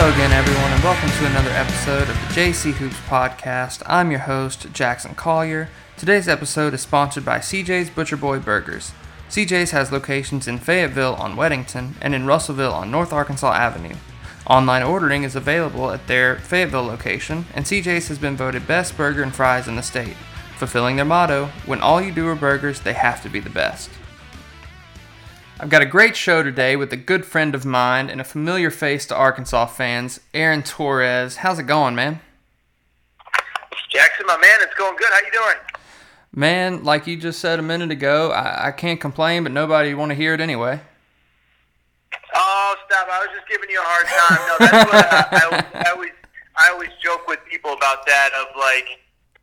Hello again, everyone, and welcome to another episode of the JC Hoops Podcast. I'm your host, Jackson Collier. Today's episode is sponsored by CJ's Butcher Boy Burgers. CJ's has locations in Fayetteville on Weddington and in Russellville on North Arkansas Avenue. Online ordering is available at their Fayetteville location, and CJ's has been voted best burger and fries in the state, fulfilling their motto when all you do are burgers, they have to be the best. I've got a great show today with a good friend of mine and a familiar face to Arkansas fans, Aaron Torres. How's it going, man? Jackson, my man, it's going good. How you doing? Man, like you just said a minute ago, I, I can't complain, but nobody want to hear it anyway. Oh, stop! I was just giving you a hard time. No, that's what I, I, always- I always I always joke with people about that. Of like,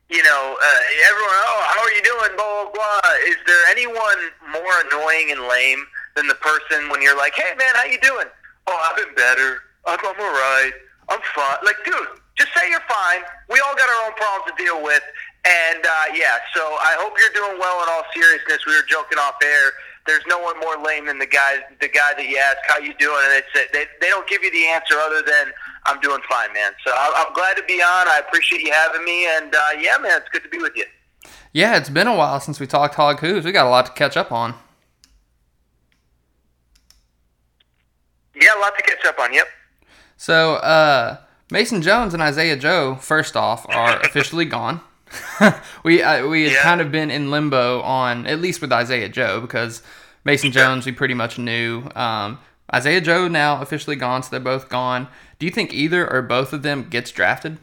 you know, uh, everyone. Oh, how are you doing? Blah blah blah. Is there anyone more annoying and lame than the person when you're like, Hey man, how you doing? Oh, I've been better. I'm, I'm all right. I'm fine. Like, dude, just say you're fine. We all got our own problems to deal with. And uh, yeah, so I hope you're doing well. In all seriousness, we were joking off air. There's no one more lame than the guy, the guy that you ask how you doing, and it's they they don't give you the answer other than I'm doing fine, man. So I'm, I'm glad to be on. I appreciate you having me, and uh, yeah, man, it's good to be with you. Yeah, it's been a while since we talked Hog Hoops. We got a lot to catch up on. Yeah, a lot to catch up on. Yep. So, uh, Mason Jones and Isaiah Joe, first off, are officially gone. we uh, we had Yeah. kind of been in limbo on at least with Isaiah Joe because Mason Jones we pretty much knew. Um, Isaiah Joe now officially gone, so they're both gone. Do you think either or both of them gets drafted?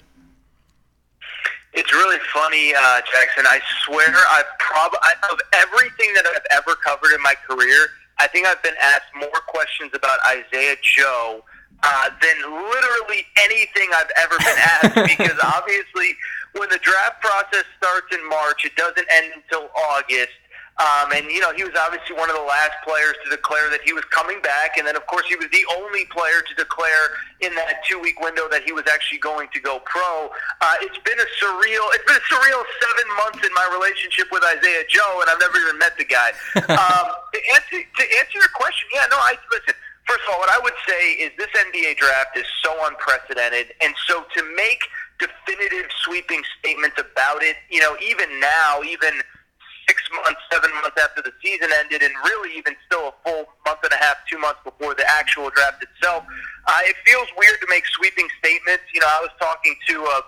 It's really funny, uh, Jackson. I swear, I've probably of everything that I've ever covered in my career, I think I've been asked more questions about Isaiah Joe uh, than literally anything I've ever been asked. because obviously, when the draft process starts in March, it doesn't end until August. Um, and you know he was obviously one of the last players to declare that he was coming back, and then of course he was the only player to declare in that two-week window that he was actually going to go pro. Uh, it's been a surreal, it's been a surreal seven months in my relationship with Isaiah Joe, and I've never even met the guy. um, to answer to answer your question, yeah, no, I listen. First of all, what I would say is this NBA draft is so unprecedented, and so to make definitive sweeping statements about it, you know, even now, even six months, seven months after the season ended, and really even still a full month and a half, two months before the actual draft itself, uh, it feels weird to make sweeping statements. You know, I was talking to uh,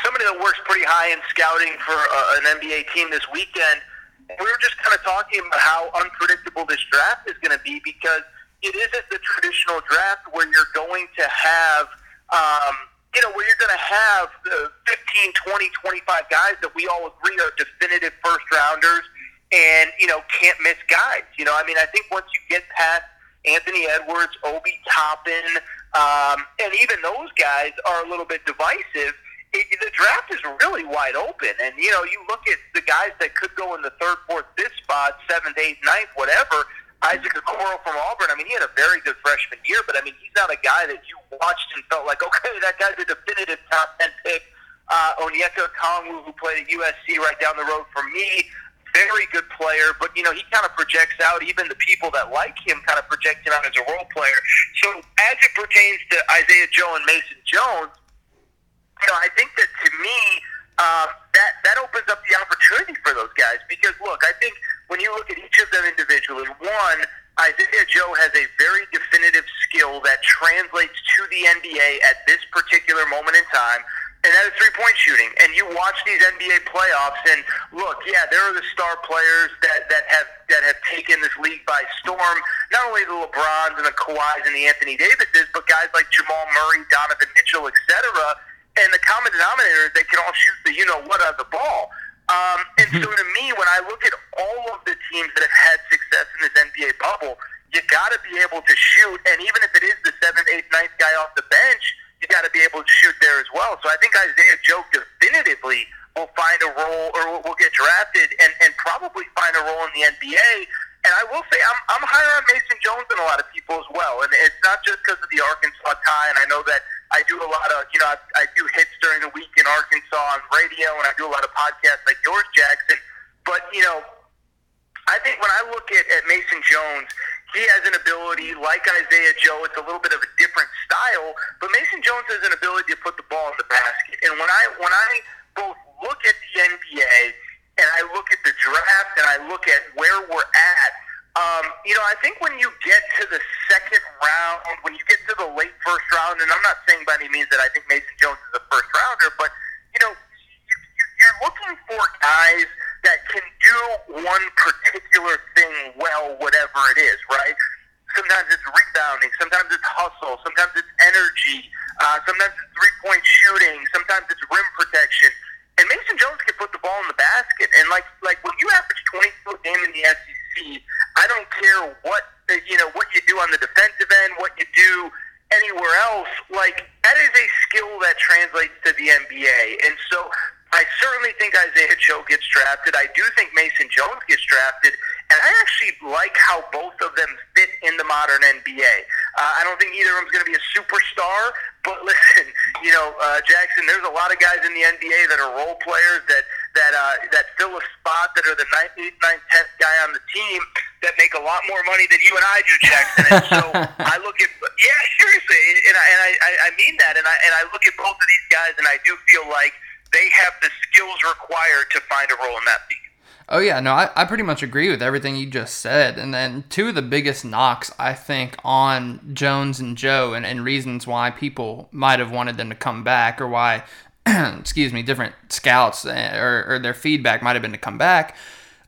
somebody that works pretty high in scouting for uh, an NBA team this weekend. We were just kind of talking about how unpredictable this draft is going to be because it isn't the traditional draft where you're going to have, um, you know, where you're going to have uh, 15, 20, 25 guys that we all agree are definitive first rounders and, you know, can't miss guys. You know, I mean, I think once you get past Anthony Edwards, Obi Toppin, um, and even those guys are a little bit divisive. It, the draft is really wide open, and you know you look at the guys that could go in the third, fourth, fifth spot, seventh, eighth, ninth, whatever. Isaac Okoro from Auburn. I mean, he had a very good freshman year, but I mean, he's not a guy that you watched and felt like, okay, that guy's a definitive top ten pick. Uh, Onyeka Okongwu, who played at USC right down the road from me, very good player, but you know he kind of projects out. Even the people that like him kind of project him out as a role player. So as it pertains to Isaiah Joe and Mason Jones, you know I think that to me uh, that that opens up the opportunity for those guys because look, I think when you look at each of them individually, one. Isaiah Joe has a very definitive skill that translates to the NBA at this particular moment in time and that is three point shooting. And you watch these NBA playoffs, and look, yeah, there are the star players that, that have that have taken this league by storm. Not only the LeBrons and the Kawhis and the Anthony Davises, but guys like Jamal Murray, Donovan Mitchell, etc. And the common denominator is they can all shoot the you know what out of the ball. Um, and so to me, when I look at all of the teams that have had success in this NBA bubble, you got to be able to shoot. And even if it is the seventh, eighth, ninth guy off the bench, you got to be able to shoot there as well. So I think Isaiah Joe definitively will find a role or will- will get drafted and, and probably find a role in the NBA. And I will say I'm, I'm higher on Mason Jones than a lot of people as well. And it's not just because of the Arkansas tie. And I know that I do a lot of, you know, I, I do hits during the week in Arkansas on radio and I do a lot of podcasts like yours, Jackson. But, you know, I think when I look at, at Mason Jones, he has an ability like Isaiah Joe. It's a little bit of a different style, but Mason Jones has an ability to put the ball in the basket. And when I when I both look at the NBA and I look at the draft and I look at where we're at, um, you know, I think when you get to the second round, when you get to the late first round, and I'm not saying by any means that I think Mason Jones is a first rounder, but you know, you, you're looking for guys that can do one particular thing well, whatever it is, right? Sometimes it's rebounding, sometimes it's hustle, sometimes it's energy, uh, sometimes it's three point shooting, sometimes it's rim protection. And Mason Jones can put the ball in the basket. And like like when you average 22 a game in the SEC, I don't care what you know what you do on the defensive end, what you do anywhere else. Like that is a skill that translates to the NBA. And so I certainly think Isaiah Joe gets drafted. I do think Mason Jones gets drafted, and I actually like how both of them fit in the modern NBA. Uh, I don't think either of them is going to be a superstar, but listen, you know, uh, Jackson, there's a lot of guys in the NBA that are role players that that uh, that fill a spot that are the ninth, eighth, ninth, tenth guy on the team that make a lot more money than you and I do, Jackson. And so I look at yeah, seriously, and I, and I I mean that, and I and I look at both of these guys, and I do feel like they have the skills required to find a role in that league. Oh yeah, no, I, I pretty much agree with everything you just said. And then two of the biggest knocks I think on Jones and Joe and, and reasons why people might have wanted them to come back or why excuse me, different scouts eh, or, or their feedback might have been to come back.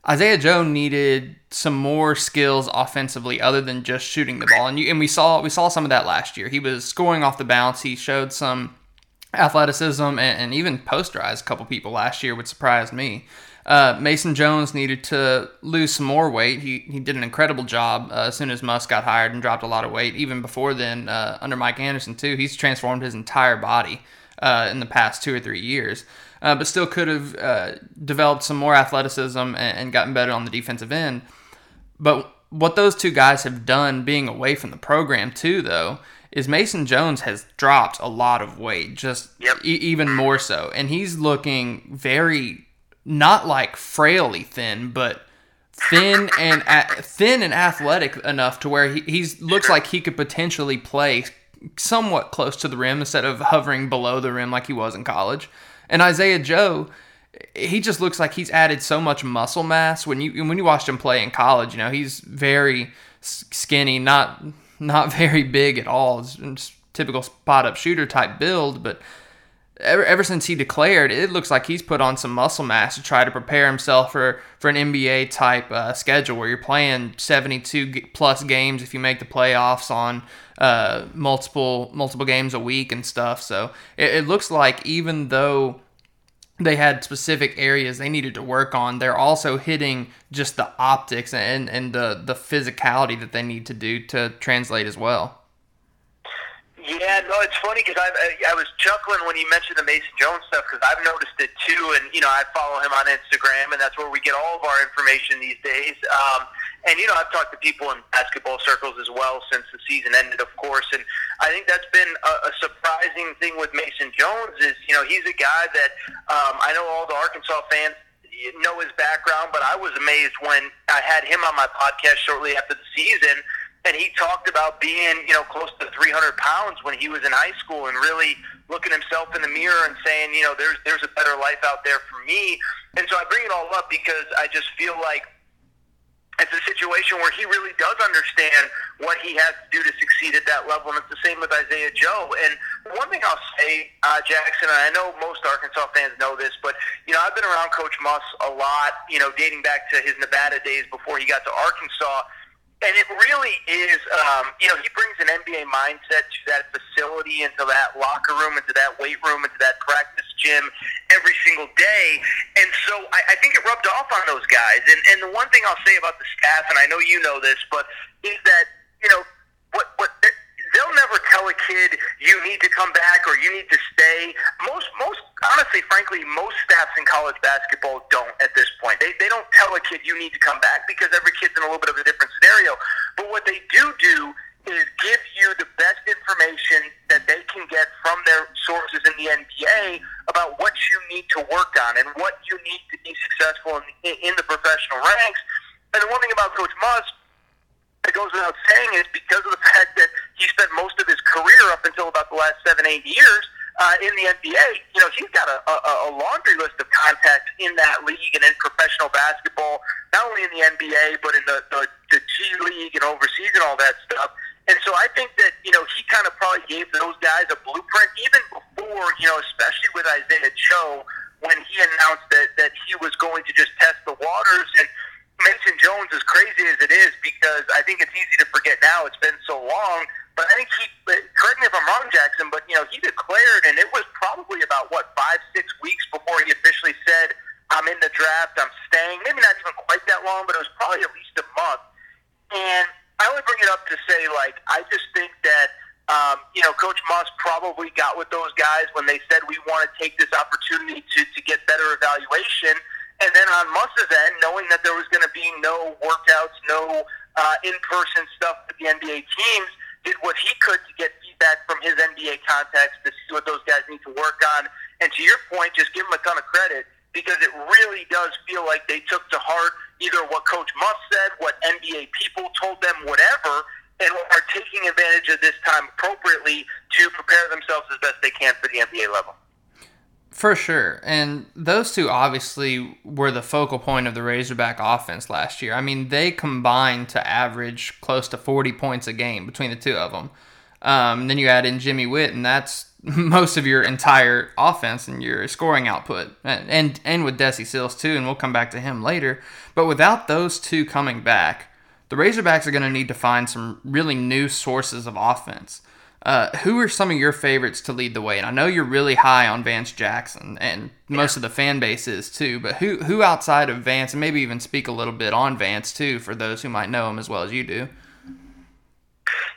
Isaiah Joe needed some more skills offensively other than just shooting the ball. And you, and we saw we saw some of that last year. He was scoring off the bounce. He showed some athleticism and, and even posterized a couple people last year, which surprised me. Uh, Mason Jones needed to lose some more weight. He, he did an incredible job uh, as soon as Muss got hired and dropped a lot of weight. Even before then, uh, under Mike Anderson, too, he's transformed his entire body uh, in the past two or three years. Uh, but still could have uh, developed some more athleticism and, and gotten better on the defensive end. But what those two guys have done being away from the program, too, though, is Mason Jones has dropped a lot of weight, just yep. e- even more so, and he's looking very not like frailly thin, but thin and a- thin and athletic enough to where he he's looks like he could potentially play somewhat close to the rim instead of hovering below the rim like he was in college. And Isaiah Joe, he just looks like he's added so much muscle mass when you when you watched him play in college. You know, he's very skinny, not not very big at all. Typical spot up shooter type build, but ever, ever since he declared, it looks like he's put on some muscle mass to try to prepare himself for, for an NBA type uh, schedule where you're playing 72 plus games if you make the playoffs on uh, multiple multiple games a week and stuff. So it, it looks like even though they had specific areas they needed to work on. They're also hitting just the optics and, and the, the physicality that they need to do to translate as well. Yeah, no, it's funny because I I was chuckling when you mentioned the Mason Jones stuff because I've noticed it too, and you know I follow him on Instagram, and that's where we get all of our information these days. Um, and you know I've talked to people in basketball circles as well since the season ended, of course, and I think that's been a, a surprising thing with Mason Jones is you know he's a guy that um, I know all the Arkansas fans know his background, but I was amazed when I had him on my podcast shortly after the season and he talked about being, you know, close to 300 pounds when he was in high school, and really looking himself in the mirror and saying, you know, there's there's a better life out there for me. And so I bring it all up because I just feel like it's a situation where he really does understand what he has to do to succeed at that level, and it's the same with Isaiah Joe. And one thing I'll say, uh, Jackson, and I know most Arkansas fans know this, but you know I've been around Coach Muss a lot, you know, dating back to his Nevada days before he got to Arkansas and it really is, um, you know, he brings an NBA mindset to that facility, into that locker room, into that weight room, into that practice gym every single day. And so I, I think it rubbed off on those guys. And, and the one thing I'll say about the staff, and I know you know this, but is that, you know, what, what, they'll never tell a kid you need to come back or you need to stay. Most, most honestly, frankly, most staffs in college basketball don't at this point. They, they don't tell a kid you need to come back because every kid's in a little bit of a different scenario. But what they do do is give you the best information that they can get from their sources in the NBA about what you need to work on and what you need to be successful in, in the professional ranks. And the one thing about Coach Muss that goes without saying is because of the fact that he spent most of his career up until about the last seven, eight years uh, in the NBA. You know, he's got a, a, a laundry list of contacts in that league and in professional basketball, not only in the NBA but in the, the, the G League and overseas and all that stuff. And so I think that, you know, he kind of probably gave those guys a blueprint even before, you know, especially with Isaiah Joe, when he announced that, that he was going to just test the waters. And Mason Jones, as crazy as it is, because I think it's easy to forget now, it's been so long, but I think he, correct me if I'm wrong, Jackson, but, you know, he declared, and it was probably about, what, five, six weeks before he officially said, I'm in the draft, I'm staying. Maybe not even quite that long, but it was probably at least a month. And I only bring it up to say, like, I just think that, um, you know, Coach Muss probably got with those guys when they said we want to take this opportunity to, to get better evaluation. And then on Muss's end, knowing that there was going to be no workouts, no uh, in-person stuff with the NBA teams, did what he could to get feedback from his NBA contacts to see what those guys need to work on. And to your point, just give him a ton of credit because it really does feel like they took to heart either what Coach Muss said, what NBA people told them, whatever, and are taking advantage of this time appropriately to prepare themselves as best they can for the NBA level. For sure. And those two obviously were the focal point of the Razorback offense last year. I mean, they combined to average close to 40 points a game between the two of them. Um, then you add in Jimmy Whitt, and that's most of your entire offense and your scoring output, and and, and with Desi Sills too, and we'll come back to him later. But without those two coming back, the Razorbacks are going to need to find some really new sources of offense. Uh, who are some of your favorites to lead the way? And I know you're really high on Vance Jackson, and most of the fan base is too. But who who outside of Vance, and maybe even speak a little bit on Vance too, for those who might know him as well as you do.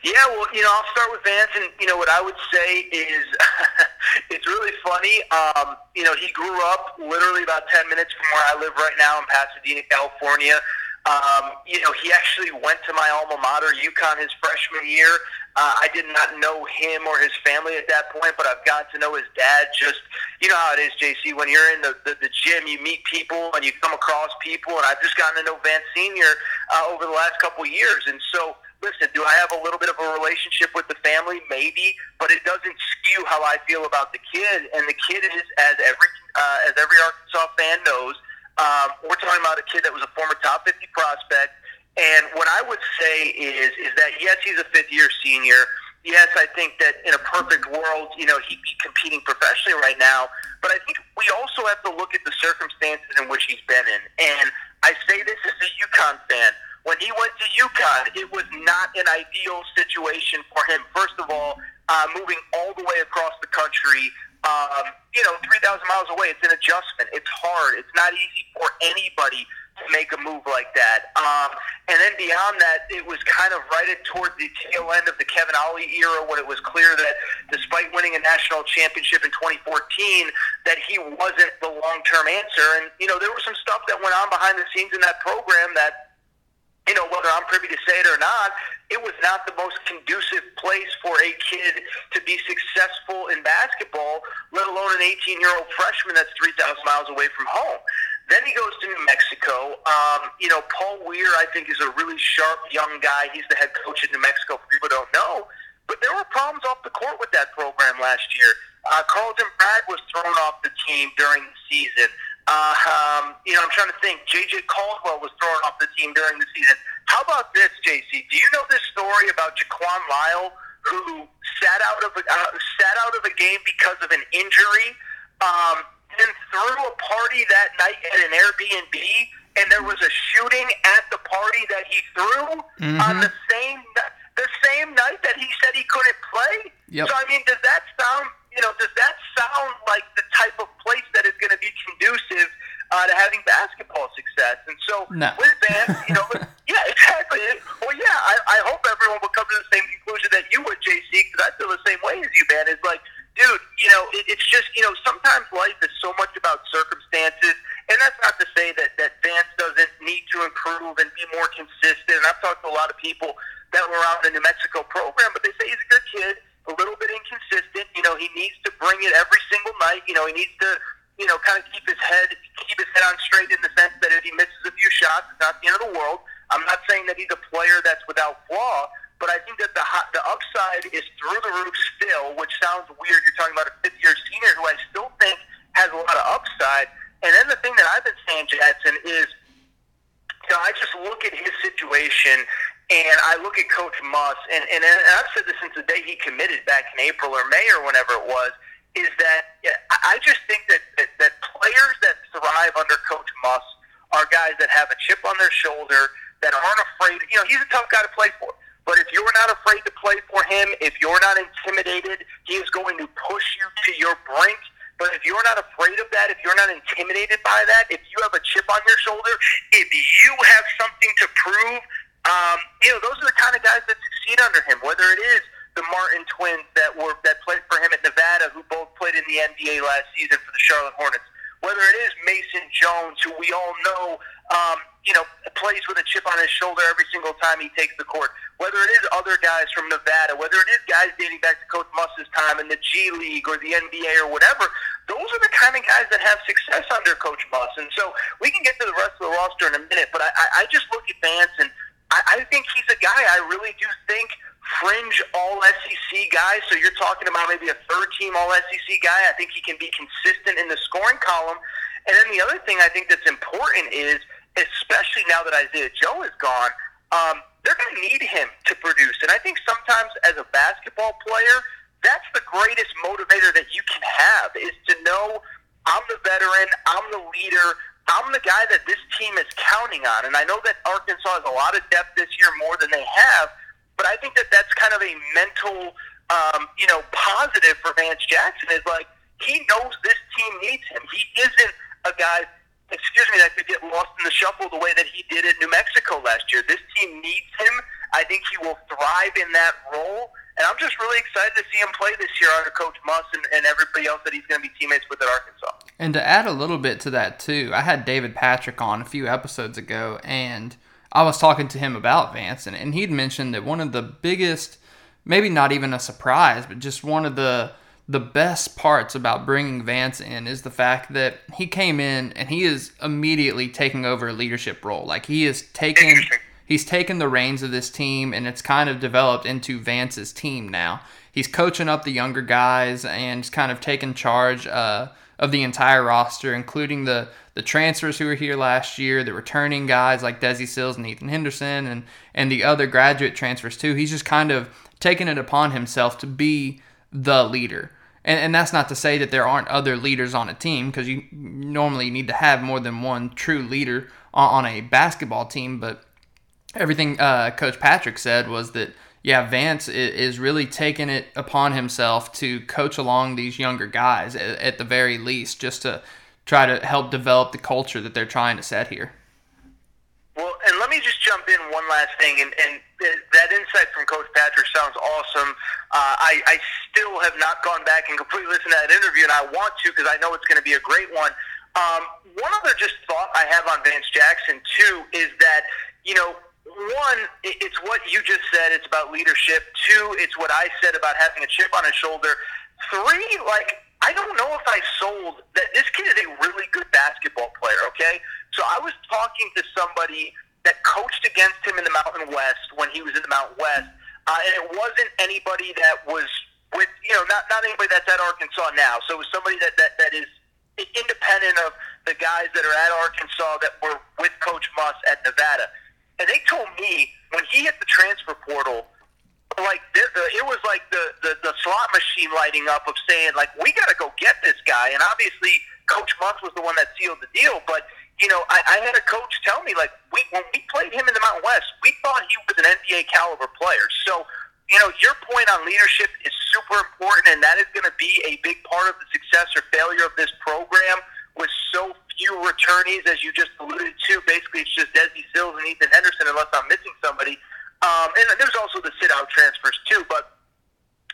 Yeah, well, you know, I'll start with Vance, and you know what I would say is it's really funny. Um, you know, he grew up literally about ten minutes from where I live right now in Pasadena, California. Um, you know, he actually went to my alma mater, UConn, his freshman year. Uh, I did not know him or his family at that point, but I've gotten to know his dad. Just you know how it is, JC. When you're in the, the, the gym, you meet people and you come across people, and I've just gotten to know Vance Senior uh, over the last couple of years, and so listen, do I have a little bit of a relationship with the family? Maybe, but it doesn't skew how I feel about the kid. And the kid is, as every uh, as every Arkansas fan knows, um, we're talking about a kid that was a former top 50 prospect. And what I would say is is that yes, he's a fifth year senior. Yes, I think that in a perfect world, you know, he'd be competing professionally right now. But I think we also have to look at the circumstances in which he's been in. And I say this as a UConn fan when he went to UConn, it was not an ideal situation for him. First of all, uh, moving all the way across the country, um, you know, 3,000 miles away, it's an adjustment. It's hard. It's not easy for anybody to make a move like that. Um, and then beyond that, it was kind of right at toward the tail end of the Kevin Ollie era when it was clear that despite winning a national championship in 2014, that he wasn't the long-term answer. And, you know, there was some stuff that went on behind the scenes in that program that you know, whether I'm privy to say it or not, it was not the most conducive place for a kid to be successful in basketball, let alone an 18 year old freshman that's 3,000 miles away from home. Then he goes to New Mexico. Um, you know, Paul Weir, I think, is a really sharp young guy. He's the head coach in New Mexico, for people don't know. But there were problems off the court with that program last year. Uh, Carlton Bragg was thrown off the team during the season. Uh, um, you know, I'm trying to think. J.J. Caldwell was thrown off the team during the season. How about this, JC? Do you know this story about Jaquan Lyle, who sat out of a, uh, sat out of a game because of an injury, um, then threw a party that night at an Airbnb, and there was a shooting at the party that he threw mm-hmm. on the same the same night that he said he couldn't play. Yep. So I mean, does that sound you know does that sound like the type of place that is going to be conducive uh, to having basketball success. And so no. with Vance, you know, yeah, exactly. Well, yeah, I, I hope everyone will come to the same conclusion that you would, JC, because I feel the same way as you, man. Is like, dude, you know, it, it's just, you know, sometimes life is so much about circumstances. And that's not to say that, that Vance doesn't need to improve and be more consistent. And I've talked to a lot of people that were around the New Mexico program, but they say he's a good kid, a little bit inconsistent. You know, he needs to bring it every single night. You know, he needs to you know, kind of keep his head keep his head on straight in the sense that if he misses a few shots, it's not the end of the world. I'm not saying that he's a player that's without flaw, but I think that the the upside is through the roof still, which sounds weird. You're talking about a fifth year senior who I still think has a lot of upside. And then the thing that I've been saying, Jackson, is you know, I just look at his situation and I look at Coach Muss, and, and, and I've said this since the day he committed back in April or May or whenever it was, is that I just think that, that, that players that thrive under Coach Muss are guys that have a chip on their shoulder, that aren't afraid. You know, he's a tough guy to play for. But if you're not afraid to play for him, if you're not intimidated, he is going to push you to your brink. But if you're not afraid of that, if you're not intimidated by that, if you have a chip on your shoulder, if you have something to prove, um, you know, those are the kind of guys that succeed under him. Whether it is the Martin twins that were that played for him at Nevada, who both played in the NBA last season for the Charlotte Hornets. Whether it is Mason Jones, who we all know, um, you know, plays with a chip on his shoulder every single time he takes the court. Whether it is other guys from Nevada, whether it is guys dating back to Coach Muss's time in the G League or the NBA or whatever, those are the kind of guys that have success under Coach Muss. And so we can get to the rest of the roster in a minute, but I, I just look at Vance and I, I think he's a guy I really do think fringe all SEC guy. So you're talking about maybe a third team all SEC guy. I think he can be consistent in the scoring column. And then the other thing I think that's important is, especially now that Isaiah Joe is gone, um, they're going to need him to produce. And I think sometimes as a basketball player, that's the greatest motivator that you can have is to know I'm the veteran, I'm the leader, I'm the guy that this team is counting on. And I know that Arkansas has a lot of depth this year more than they have, but I think that that's kind of a mental, um, you know, positive for Vance Jackson is like he knows this team needs him. He isn't a guy, excuse me, that could get lost in the shuffle the way that he did at New Mexico last year. This team needs him. I think he will thrive in that role. And I'm just really excited to see him play this year under Coach Muss and, and everybody else that he's going to be teammates with at Arkansas. And to add a little bit to that, too, I had David Patrick on a few episodes ago, and I was talking to him about Vance, and, and he'd mentioned that one of the biggest, maybe not even a surprise, but just one of the the best parts about bringing Vance in is the fact that he came in and he is immediately taking over a leadership role. Like he is taking he's taken the reins of this team and it's kind of developed into Vance's team now. He's coaching up the younger guys and he's kind of taking charge uh, of the entire roster, including the the transfers who were here last year, the returning guys like Desi Sills and Ethan Henderson, and and the other graduate transfers too. He's just kind of taken it upon himself to be the leader. And, and that's not to say that there aren't other leaders on a team because you normally need to have more than one true leader on, on a basketball team. But everything uh, Coach Patrick said was that yeah, Vance is really taking it upon himself to coach along these younger guys at the very least, just to try to help develop the culture that they're trying to set here. Well, and let me just jump in one last thing, and, and that insight from Coach Patrick sounds awesome. Uh, I, I still have not gone back and completely listened to that interview, and I want to because I know it's going to be a great one. Um, one other just thought I have on Vance Jackson too is that you know one, it's what you just said. It's about leadership. Two, it's what I said about having a chip on his shoulder. Three, like I don't know if I sold that this kid is a really good basketball player. Okay, so I was talking to somebody that coached against him in the Mountain West when he was in the Mountain West, uh, and it wasn't anybody that was with you know not not anybody that's at Arkansas now. So it was somebody that that that is independent of the guys that are at Arkansas that were with Coach Muss at Nevada. And they told me when he hit the transfer portal, like the, the, it was like the, the the slot machine lighting up of saying like we got to go get this guy. And obviously, Coach Muss was the one that sealed the deal. But you know, I, I had a coach tell me like we when we played him in the Mountain West, we thought he was an NBA caliber player. So you know, your point on leadership is super important, and that is going to be a big part of the success or failure of this program with so few returnees, as you just alluded to. Basically, it's just Desi Sills and Ethan Henderson, unless I'm missing somebody. Um, and there's also the sit-out transfers too. But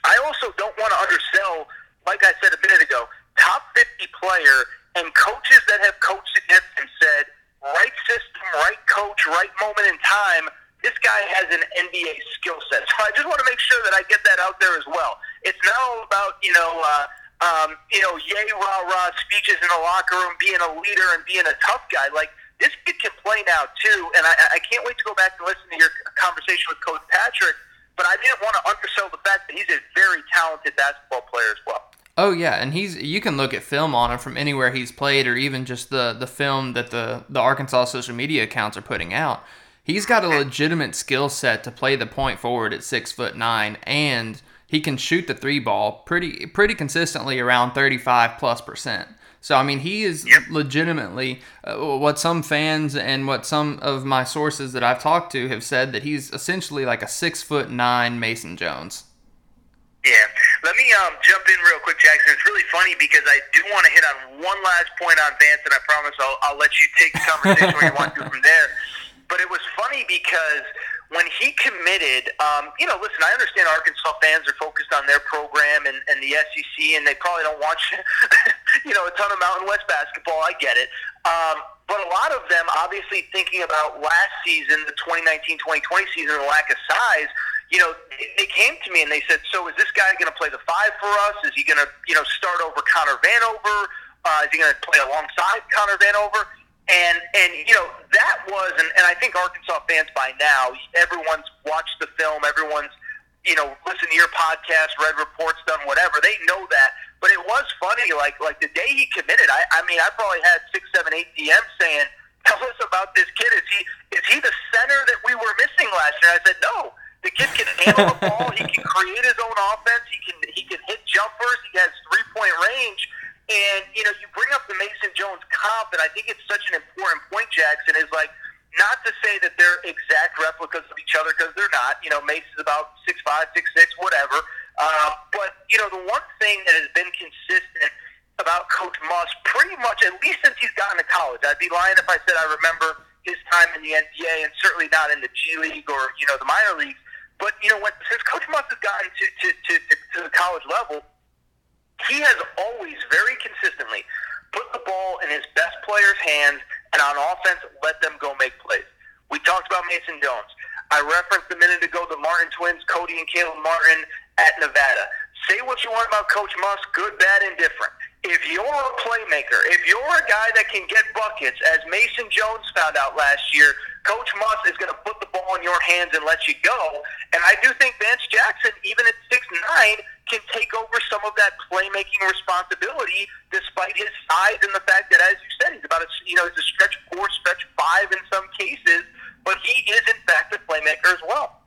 I also don't want to undersell, like I said a minute ago, top 50 player and coaches that have coached against him said, right system, right coach, right moment in time. This guy has an NBA skill set. So I just want to make sure that I get that out there as well. It's not all about you know. Uh, um, you know, yay, rah, rah speeches in the locker room, being a leader and being a tough guy. Like, this kid can play now too. And I, I can't wait to go back and listen to your conversation with Coach Patrick. But I didn't want to undersell the fact that he's a very talented basketball player as well. Oh yeah, and he's you can look at film on him from anywhere he's played, or even just the the film that the the Arkansas social media accounts are putting out. He's got a legitimate skill set to play the point forward at six foot nine, and he can shoot the three ball pretty pretty consistently around thirty five plus percent. So I mean, he is yep. legitimately uh, what some fans and what some of my sources that I've talked to have said that he's essentially like a six foot nine Mason Jones. Yeah. Let me um, jump in real quick, Jackson. It's really funny because I do want to hit on one last point on Vance, and I promise I'll, I'll let you take the conversation where you want to from there. But it was funny because when he committed, um, you know, listen, I understand Arkansas fans are focused on their program and, and the SEC, and they probably don't watch, you know, a ton of Mountain West basketball. I get it. Um, but a lot of them, obviously, thinking about last season, the 2019-2020 season, the lack of size – you know, they came to me and they said, "So is this guy going to play the five for us? Is he going to, you know, start over Connor Vanover? Uh, is he going to play alongside Connor Vanover?" And and you know that was, and, and I think Arkansas fans by now, everyone's watched the film, everyone's you know listened to your podcast, read reports, done whatever. They know that. But it was funny, like like the day he committed. I I mean, I probably had six, seven, eight DMs saying, "Tell us about this kid. Is he is he the center that we were missing last year?" I said, "No." The kid can handle the ball. He can create his own offense. He can he can hit jumpers. He has three point range. And you know, you bring up the Mason Jones comp, and I think it's such an important point. Jackson is like not to say that they're exact replicas of each other because they're not. You know, Mason's about six five, six six, whatever. Uh, but you know, the one thing that has been consistent about Coach Muss, pretty much at least since he's gotten to college, I'd be lying if I said I remember his time in the NBA, and certainly not in the G League or you know the minor leagues but you know, when, since Coach Muss has gotten to, to, to, to the college level, he has always very consistently put the ball in his best players' hands, and on offense, let them go make plays. We talked about Mason Jones. I referenced a minute ago the Martin twins, Cody and Caleb Martin at Nevada. Say what you want about Coach Muss, good, bad, indifferent. If you're a playmaker, if you're a guy that can get buckets, as Mason Jones found out last year, Coach Muss is going to put the ball in your hands and let you go. And I do think Vance Jackson, even at six nine, can take over some of that playmaking responsibility, despite his size and the fact that, as you said, he's about a you know he's a stretch four, stretch five in some cases, but he is in fact a playmaker as well.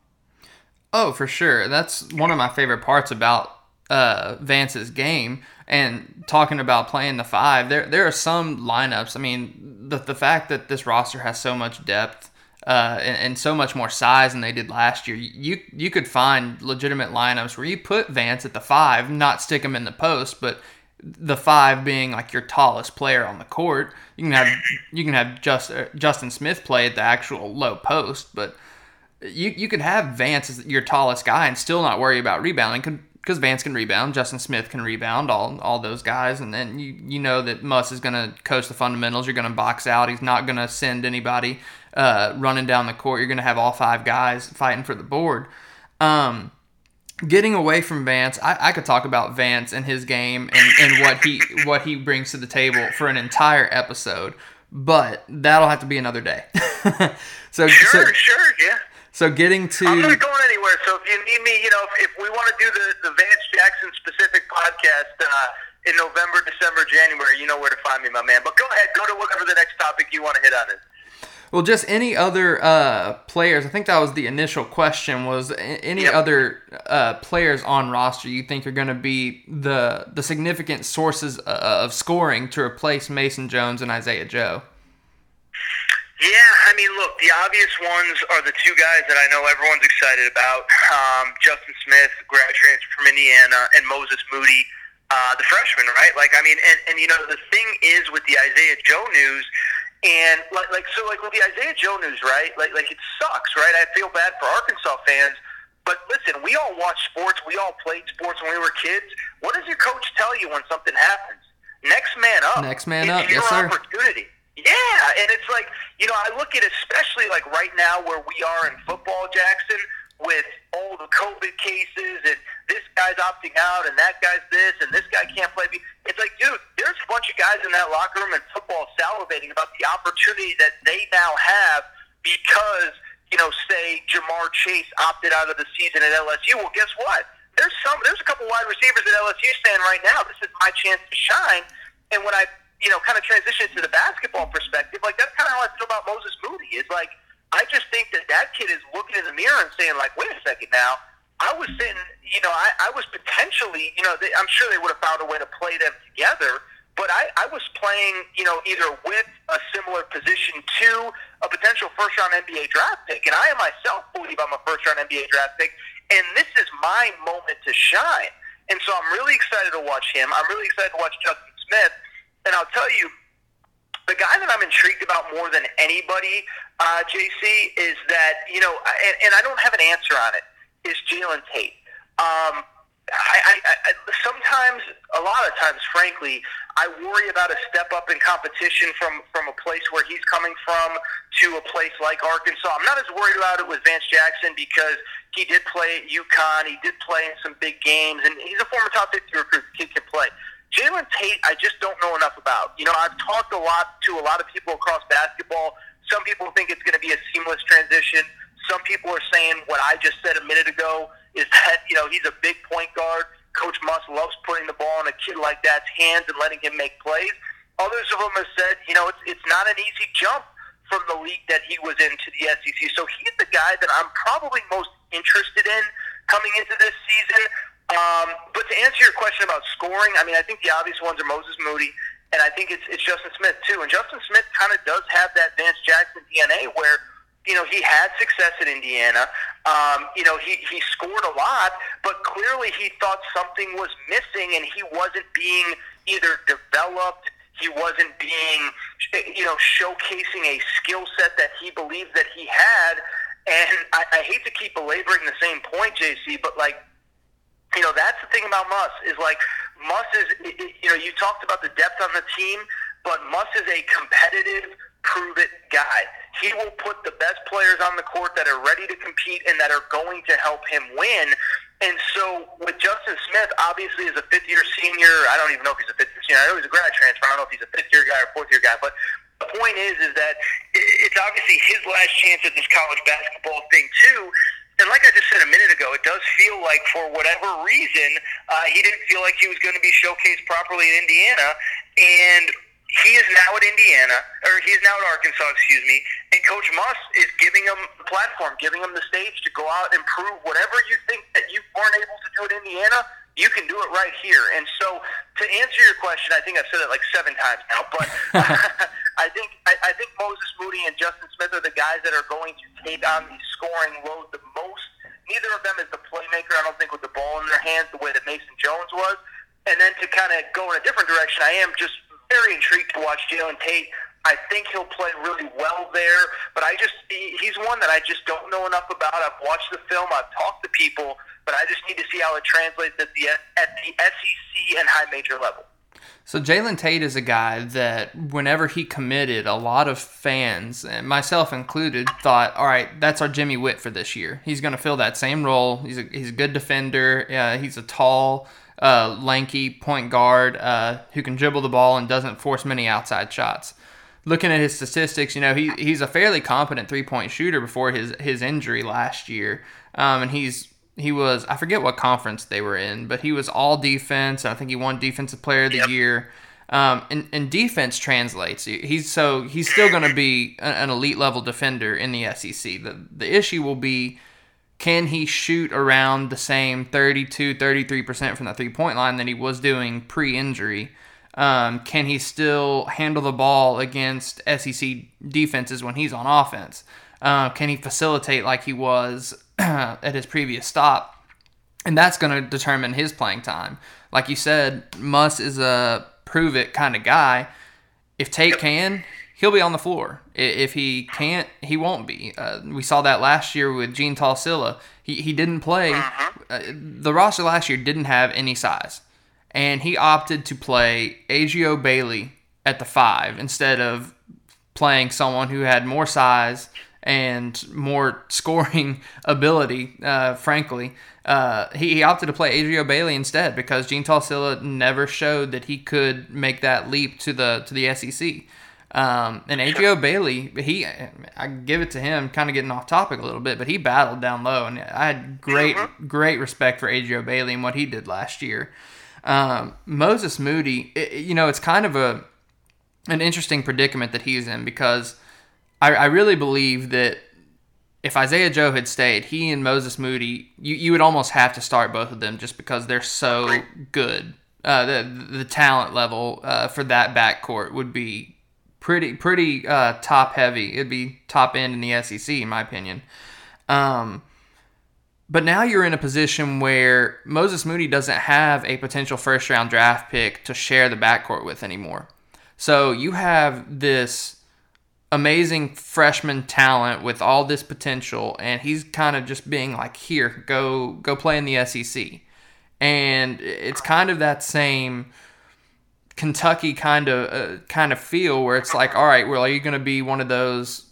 Oh, for sure. That's one of my favorite parts about uh, Vance's game. And talking about playing the five, there there are some lineups. I mean, the the fact that this roster has so much depth uh, and, and, so much more size than they did last year, you you could find legitimate lineups where you put Vance at the five, not stick him in the post, but the five being like your tallest player on the court. You can have you can have just uh, Justin Smith play at the actual low post, but you you could have Vance as your tallest guy and still not worry about rebounding because Vance can rebound, Justin Smith can rebound, all all those guys, and then you you know that Muss is going to coach the fundamentals. You're going to box out. He's not going to send anybody uh, running down the court. You're going to have all five guys fighting for the board. Um, getting away from Vance, I, I could talk about Vance and his game and, and what he what he brings to the table for an entire episode, but that'll have to be another day. so sure, so, sure, yeah. So getting to I'm not going anywhere. So if you need me, you know, if, if we want to do the, the Vance Jackson specific podcast uh, in November, December, January, you know where to find me, my man. But go ahead, go to whatever the next topic you want to hit on is. Well, just any other uh, players. I think that was the initial question. Was any yep. other uh, players on roster you think are going to be the the significant sources uh, of scoring to replace Mason Jones and Isaiah Joe? Yeah, I mean, look, the obvious ones are the two guys that I know everyone's excited about: um, Justin Smith, grad transfer from Indiana, and Moses Moody, uh, the freshman. Right? Like, I mean, and, and you know, the thing is with the Isaiah Joe news, and like, like so, like with the Isaiah Joe news, right? Like, like it sucks, right? I feel bad for Arkansas fans. But listen, we all watch sports. We all played sports when we were kids. What does your coach tell you when something happens? Next man up. Next man it's up. Your yes, sir. opportunity. Yeah, and it's like you know I look at especially like right now where we are in football, Jackson. with all the COVID cases and this guy's opting out and that guy's this and this guy can't play. It's like, dude, there's a bunch of guys in that locker room in football salivating about the opportunity that they now have because, you know, say Ja'Marr Chase opted out of the season at LSU. Well, guess what? There's some, there's a couple wide receivers at LSU saying right now, this is my chance to shine. And when I, you know, kind of transition to the basketball perspective, like that's kind of how I feel about Moses Moody. Is like I just think that that kid is looking in the mirror and saying, like, wait a second now. I was sitting, you know, I, I was potentially, you know, they, I'm sure they would have found a way to play them together, but I, I was playing, you know, either with a similar position to a potential first round NBA draft pick. And I myself believe I'm a first round NBA draft pick. And this is my moment to shine. And so I'm really excited to watch him. I'm really excited to watch Justin Smith. I'll tell you, the guy that I'm intrigued about more than anybody, uh, JC, is that, you know, and, and I don't have an answer on it, is Jalen Tate. Um, I, I, I, sometimes, a lot of times, frankly, I worry about a step up in competition from from a place where he's coming from to a place like Arkansas. I'm not as worried about it with Vance Jackson because he did play at UConn, he did play in some big games, and he's a former top 50 recruit. Kid can play. Jalen Tate, I just don't know enough about. You know, I've talked a lot to a lot of people across basketball. Some people think it's going to be a seamless transition. Some people are saying what I just said a minute ago is that, you know, he's a big point guard. Coach Muss loves putting the ball in a kid like that's hands and letting him make plays. Others of them have said, you know, it's, it's not an easy jump from the league that he was in to the SEC. So he's the guy that I'm probably most interested in coming into this season. Um, but to answer your question about scoring, I mean, I think the obvious ones are Moses Moody, and I think it's, it's Justin Smith too. And Justin Smith kind of does have that Vance Jackson DNA where, you know, he had success at Indiana. Um, you know, he, he scored a lot, but clearly he thought something was missing and he wasn't being either developed he wasn't being, you know, showcasing a skill set that he believed that he had. And I, I hate to keep belaboring the same point, JC, but like you know, that's the thing about Muss is like Muss is, you know, you talked about the depth on the team, but Muss is a competitive, prove it guy. He will put the best players on the court that are ready to compete and that are going to help him win. And so with Justin Smith, obviously as a fifth year senior, I don't even know if he's a fifth year senior. I know he's a grad transfer. I don't know if he's a fifth year guy or fourth year guy, but the point is, is that it's obviously his last chance at this college basketball thing too and like I just said a minute ago, it does feel like for whatever reason uh, he didn't feel like he was going to be showcased properly in Indiana, and he is now at Indiana, or he is now at Arkansas, excuse me, and Coach Muss is giving him the platform, giving him the stage to go out and prove whatever you think that you weren't able to do at Indiana, you can do it right here. And so, to answer your question, I think I've said it like seven times now, but I think I, I think Moses Moody and Justin Smith are the guys that are going to take on the scoring load the most. Neither of them is the playmaker. I don't think with the ball in their hands the way that Mason Jones was. And then to kind of go in a different direction, I am just very intrigued to watch Jalen Tate. I think he'll play really well there, but I just he's one that I just don't know enough about. I've watched the film, I've talked to people, but I just need to see how it translates at the at the SEC and high major level. So Jalen Tate is a guy that whenever he committed, a lot of fans, myself included, thought, "All right, that's our Jimmy Whitt for this year. He's going to fill that same role. He's a he's a good defender. Uh, he's a tall, uh, lanky point guard uh, who can dribble the ball and doesn't force many outside shots." Looking at his statistics, you know he he's a fairly competent three point shooter before his his injury last year, um, and he's he was I forget what conference they were in, but he was all defense. I think he won defensive player of the yep. year. Um, and, and defense translates. He's so he's still going to be an elite level defender in the SEC. The the issue will be can he shoot around the same 32 33% from the three point line that he was doing pre-injury? Um, can he still handle the ball against SEC defenses when he's on offense? Uh, can he facilitate like he was at his previous stop? And that's going to determine his playing time. Like you said, Muss is a prove it kind of guy. If Tate can, he'll be on the floor. If he can't, he won't be. Uh, we saw that last year with Jeantal Cylla. He, he didn't play. Uh-huh. Uh, the roster last year didn't have any size. And he opted to play Adrio Bailey at the five instead of playing someone who had more size and more scoring ability, uh, frankly. Uh, he, he, opted to play Adrio Bailey instead because Jeantal Cylla never showed that he could make that leap to the to the SEC. Um, and Adrio Bailey, he, I give it to him, kind of getting off topic a little bit, but he battled down low, and I had great, great respect for Adrio Bailey and what he did last year. Um, Moses Moody, it, you know, it's kind of a an interesting predicament that he's in because I, I really believe that if Isaiah Joe had stayed, he and Moses Moody, you, you would almost have to start both of them just because they're so good. Uh, the the talent level uh, for that backcourt would be pretty pretty uh, top heavy. It'd be top end in the SEC, in my opinion. Um, but now you're in a position where Moses Moody doesn't have a potential first round draft pick to share the backcourt with anymore. So you have this amazing freshman talent with all this potential, and he's kind of just being like, "Here, go go play in the SEC," and it's kind of that same Kentucky kind of uh, kind of feel where it's like, all right, well, are you going to be one of those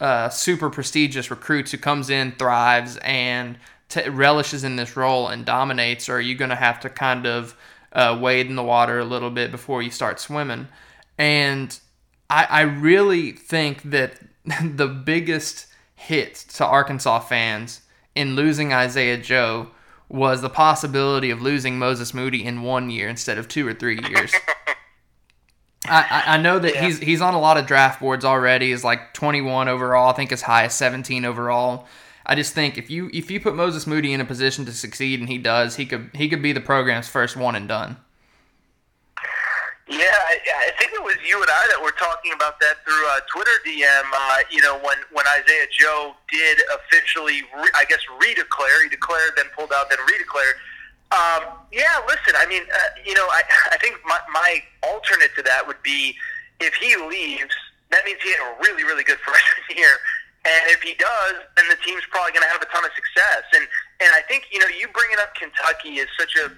uh, super prestigious recruits who comes in, thrives, and t- relishes in this role and dominates, or are you going to have to kind of uh, wade in the water a little bit before you start swimming? And I, I really think that the biggest hit to Arkansas fans in losing Isaiah Joe was the possibility of losing Moses Moody in one year instead of two or three years. I, I know that yeah. he's he's on a lot of draft boards already. Is like 21 overall. I think as high as 17 overall. I just think if you if you put Moses Moody in a position to succeed and he does, he could he could be the program's first one and done. Yeah, I, I think it was you and I that were talking about that through uh, Twitter DM. Uh, you know, when when Isaiah Joe did officially, re- I guess, redeclare. He declared, then pulled out, then redeclared. Um, yeah, listen. I mean, uh, you know, I I think my my alternate to that would be if he leaves, that means he had a really really good freshman year. And if he does, then the team's probably going to have a ton of success. And and I think you know you bringing up Kentucky is such a,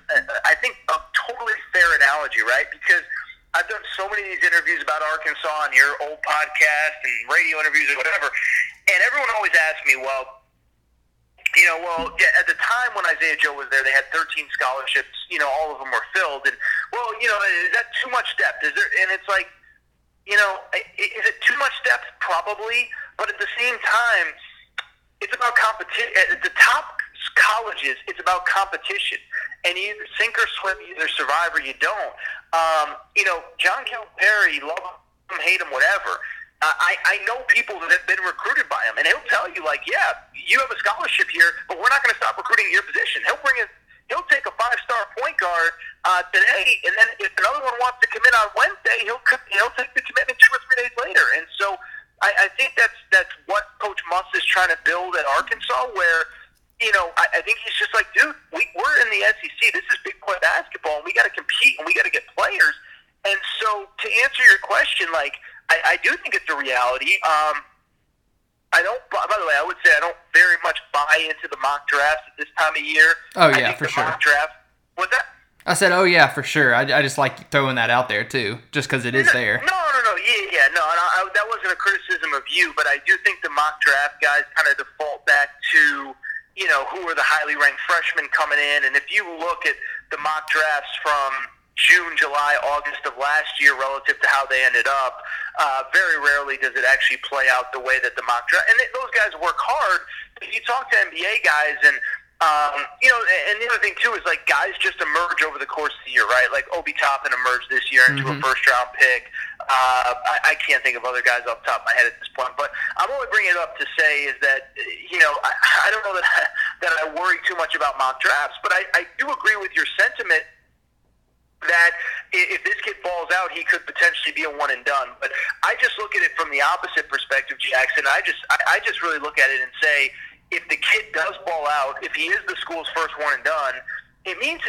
I think a totally fair analogy, right? Because I've done so many of these interviews about Arkansas on your old podcast and radio interviews or whatever, and everyone always asks me, well, you know, well, at the time when Isaiah Joe was there, they had 13 scholarships. You know, all of them were filled, and well, you know, is that too much depth? Is there? And it's like, you know, is it too much depth? Probably, but at the same time, it's about competition. At the top colleges, it's about competition, and you sink or swim, you either survive or you don't. Um, you know, John Calipari, love him, hate him, whatever. I, I know people that have been recruited by him, and he'll tell you, like, yeah, you have a scholarship here, but we're not going to stop recruiting your position. He'll bring in, he'll take a five-star point guard uh, today, and then if another one wants to come in on Wednesday, he'll he'll take the commitment two or three days later. And so, I, I think that's that's what Coach Muss is trying to build at Arkansas, where you know, I, I think he's just like, dude, we, we're in the SEC. This is big boy basketball, and we got to compete, and we got to get players. And so, to answer your question, like, I, I do think it's a reality. Um, I don't. By the way, I would say I don't very much buy into the mock drafts at this time of year. Oh yeah, for sure. Mock draft. What that? I said, oh yeah, for sure. I, I just like throwing that out there too, just because it is no, there. No, no, no. Yeah, yeah. No, I, I, that wasn't a criticism of you, but I do think the mock draft guys kind of default back to you know, who are the highly ranked freshmen coming in. And if you look at the mock drafts from June, July, August of last year relative to how they ended up, uh, very rarely does it actually play out the way that the mock draft. And they, those guys work hard. If you talk to NBA guys and um, you know, and the other thing too is like guys just emerge over the course of the year, right? Like Obi Toppin emerged this year into mm-hmm. a first round pick. Uh, I, I can't think of other guys off the top of my head at this point, but I'm only bringing it up to say is that you know I, I don't know that that I worry too much about mock drafts, but I, I do agree with your sentiment that if this kid falls out, he could potentially be a one and done. But I just look at it from the opposite perspective, Jackson. I just I, I just really look at it and say if the kid does ball out, if he is the school's first one and done, it means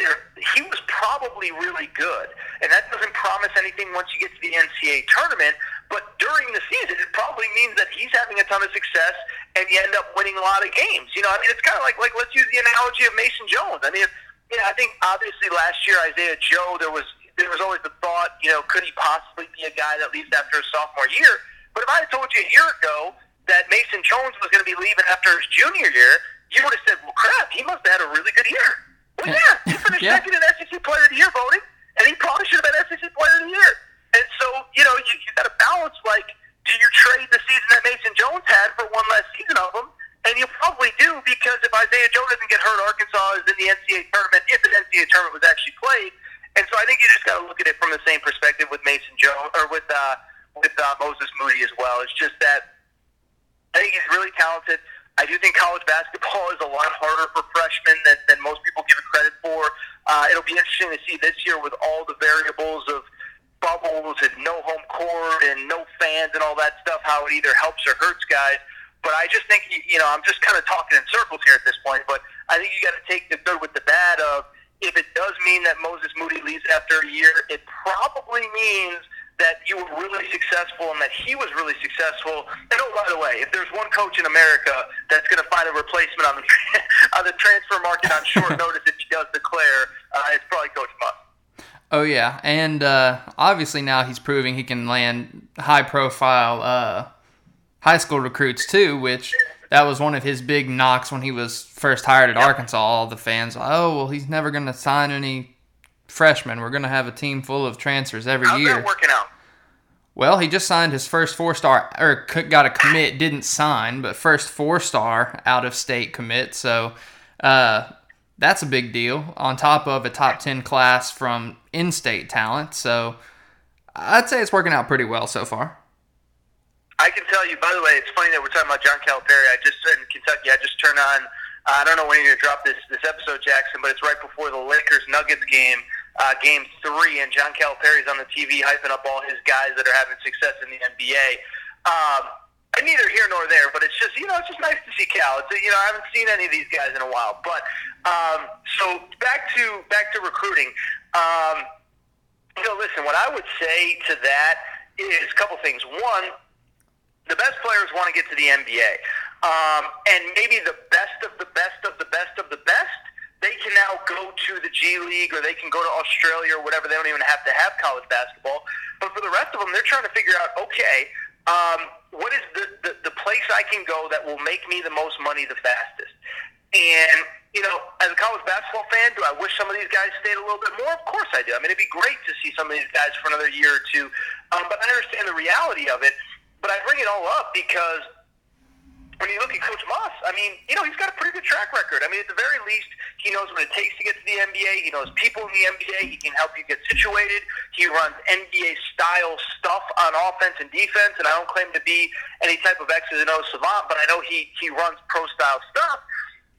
he was probably really good. And that doesn't promise anything once you get to the NCAA tournament. But during the season, it probably means that he's having a ton of success and you end up winning a lot of games. You know, I mean, it's kind of like, like let's use the analogy of Mason Jones. I mean, if, you know, I think obviously last year, Isaiah Joe, there was, there was always the thought, you know, could he possibly be a guy that leaves after a sophomore year? But if I had told you a year ago that Mason Jones was going to be leaving after his junior year, you would have said, "Well, crap, he must have had a really good year." Well, yeah, he finished Yeah. second in SEC Player of the Year voting, and he probably should have been SEC Player of the Year. And so, you know, you, you got to balance like, do you trade the season that Mason Jones had for one less season of him? And you probably do because if Isaiah Joe doesn't get hurt, Arkansas is in the NCAA tournament if an NCAA tournament was actually played. And so I think you just got to look at it from the same perspective with Mason Jones or with uh, with uh, Moses Moody as well. It's just that I think he's really talented. I do think college basketball is a lot harder for freshmen than, than most people give it credit for. Uh, it'll be interesting to see this year with all the variables of bubbles and no home court and no fans and all that stuff, how it either helps or hurts guys. But I just think, you know, I'm just kind of talking in circles here at this point, but I think you got to take the good with the bad of if it does mean that Moses Moody leaves after a year, it probably means that you were really successful and that he was really successful. And oh, by the way, if there's one coach in America that's going to find a replacement on the on the transfer market on short notice if he does declare, uh, it's probably Coach Muss. Oh yeah, and uh, obviously now he's proving he can land high-profile uh, high school recruits too, which that was one of his big knocks when he was first hired at Arkansas. All the fans, oh well, he's never going to sign any freshmen. We're going to have a team full of transfers every year. How's year. that working out? Well, he just signed his first four-star, or got a commit, didn't sign, but first four-star out-of-state commit. So uh, that's a big deal. On top of a top ten class from in-state talent, so I'd say it's working out pretty well so far. I can tell you, by the way, it's funny that we're talking about John Calipari. I just in Kentucky. I just turned on. I don't know when you're gonna drop this this episode, Jackson, but it's right before the Lakers Nuggets game, uh, game three, and John Calipari's on the TV hyping up all his guys that are having success in the NBA. Um, and neither here nor there, but it's just you know it's just nice to see Cal. It's, you know I haven't seen any of these guys in a while, but um, so back to back to recruiting. Um, you know, listen, what I would say to that is a couple things. One, the best players want to get to the NBA. Um, and maybe the best of the best of the best of the best, they can now go to the G League or they can go to Australia or whatever. They don't even have to have college basketball. But for the rest of them, they're trying to figure out, okay, um, what is the, the, the place I can go that will make me the most money the fastest? And, you know, as a college basketball fan, do I wish some of these guys stayed a little bit more? Of course I do. I mean, it'd be great to see some of these guys for another year or two. Um, but I understand the reality of it. But I bring it all up because when you look at Coach Muss, I mean, you know, he's got a pretty good track record. I mean, at the very least, he knows what it takes to get to the NBA. He knows people in the NBA. He can help you get situated. He runs NBA style stuff on offense and defense. And I don't claim to be any type of X's and O's savant, but I know he he runs pro style stuff.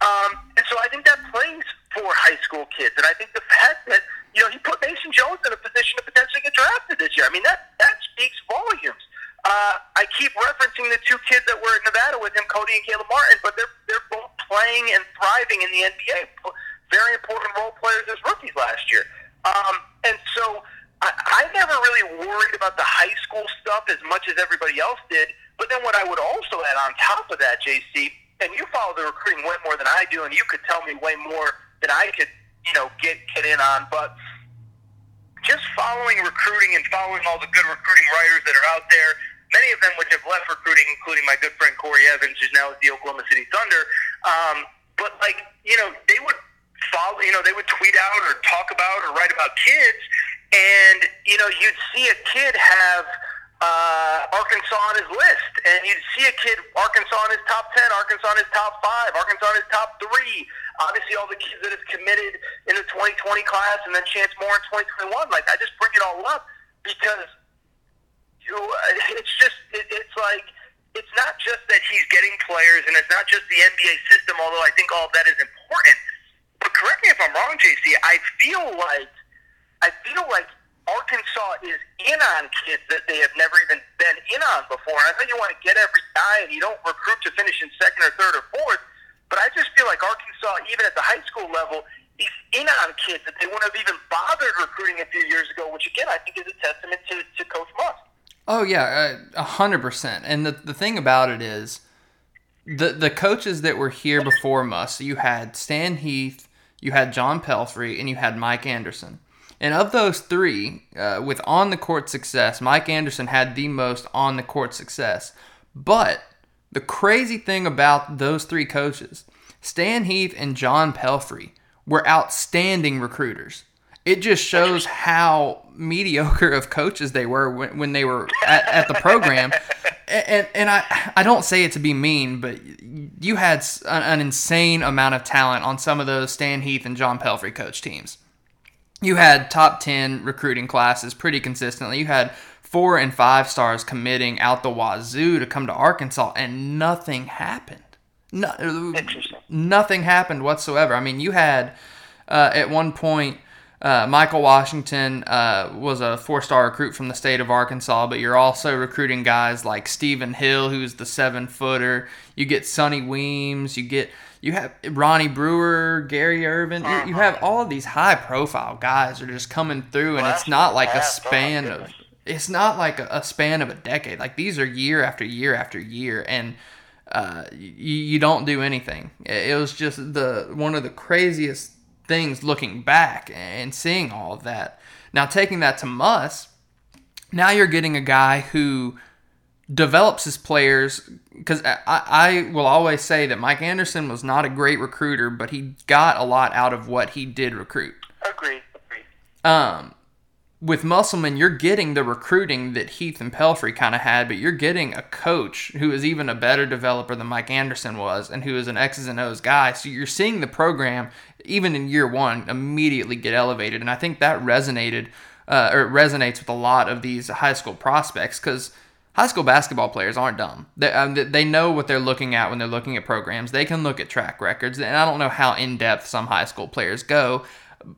Um, and so I think that plays for high school kids. And I think the fact that you know he put Mason Jones in a position to potentially get drafted this year. I mean, that that speaks volumes. Uh, I keep referencing the two kids that were at Nevada with him, Cody and Caleb Martin, but they're they're both playing and thriving in the NBA. Very important role players as rookies last year. Um, and so I, I never really worried about the high school stuff as much as everybody else did. But then what I would also add on top of that, JC, and you follow the recruiting way more than I do, and you could tell me way more than I could, you know, get get in on. But just following recruiting and following all the good recruiting writers that are out there, many of them which have left recruiting, including my good friend Corey Evans, who's now at the Oklahoma City Thunder. Um, but like, you know, they would follow, you know, they would tweet out or talk about or write about kids, and you know, you'd see a kid have uh, Arkansas on his list, and you'd see a kid Arkansas in his top ten, Arkansas in his top five, Arkansas in his top three. Obviously, all the kids that have committed in the 2020 class, and then Chance Moore in 2021. Like, I just bring it all up because it's just it, it's like it's not just that he's getting players, and it's not just the NBA system. Although I think all of that is important. But correct me if I'm wrong, JC. I feel like I feel like Arkansas is in on kids that they have never even been in on before. And I think you want to get every guy, and you don't recruit to finish in second or third or fourth. But I just feel like Arkansas, even at the high school level, is in on kids that they wouldn't have even bothered recruiting a few years ago. Which again, I think is a testament Oh yeah, a hundred percent. And the the thing about it is, the the coaches that were here before us, you had Stan Heath, you had John Pelphrey, and you had Mike Anderson. And of those three, uh, with on the court success, Mike Anderson had the most on the court success. But The crazy thing about those three coaches, Stan Heath and John Pelphrey, were outstanding recruiters. It just shows how mediocre of coaches they were when, when they were at, at the program. and, and I, I don't say it to be mean, but you had an, an insane amount of talent on some of those Stan Heath and John Pelphrey coach teams. You had top 10 recruiting classes pretty consistently. You had four and five stars committing out the wazoo to come to Arkansas, and nothing happened. No, nothing happened whatsoever. I mean, you had uh, at one point uh, Michael Washington uh, was a four-star recruit from the state of Arkansas, but you're also recruiting guys like Steven Hill, who's the seven-footer. You get Sonny Weems. You get you have Ronnie Brewer, Gary Ervin. You, you have all of these high-profile guys are just coming through, and it's not like a span of it's not like a, a span of a decade. Like these are year after year after year, and uh, you, you don't do anything. It was just the one of the craziest things looking back and seeing all of that. Now taking that to Muss, now you're getting a guy who develops his players because I, I will always say that Mike Anderson was not a great recruiter, but he got a lot out of what he did recruit. Agreed. Agreed. Um, with Musselman, you're getting the recruiting that Heath and Pelphrey kind of had, but you're getting a coach who is even a better developer than Mike Anderson was, and who is an X's and O's guy. So you're seeing the program, even in year one, immediately get elevated, and I think that resonated uh, or resonates with a lot of these high school prospects because high school basketball players aren't dumb. They, um, they know what they're looking at when they're looking at programs. They can look at track records, and I don't know how in depth some high school players go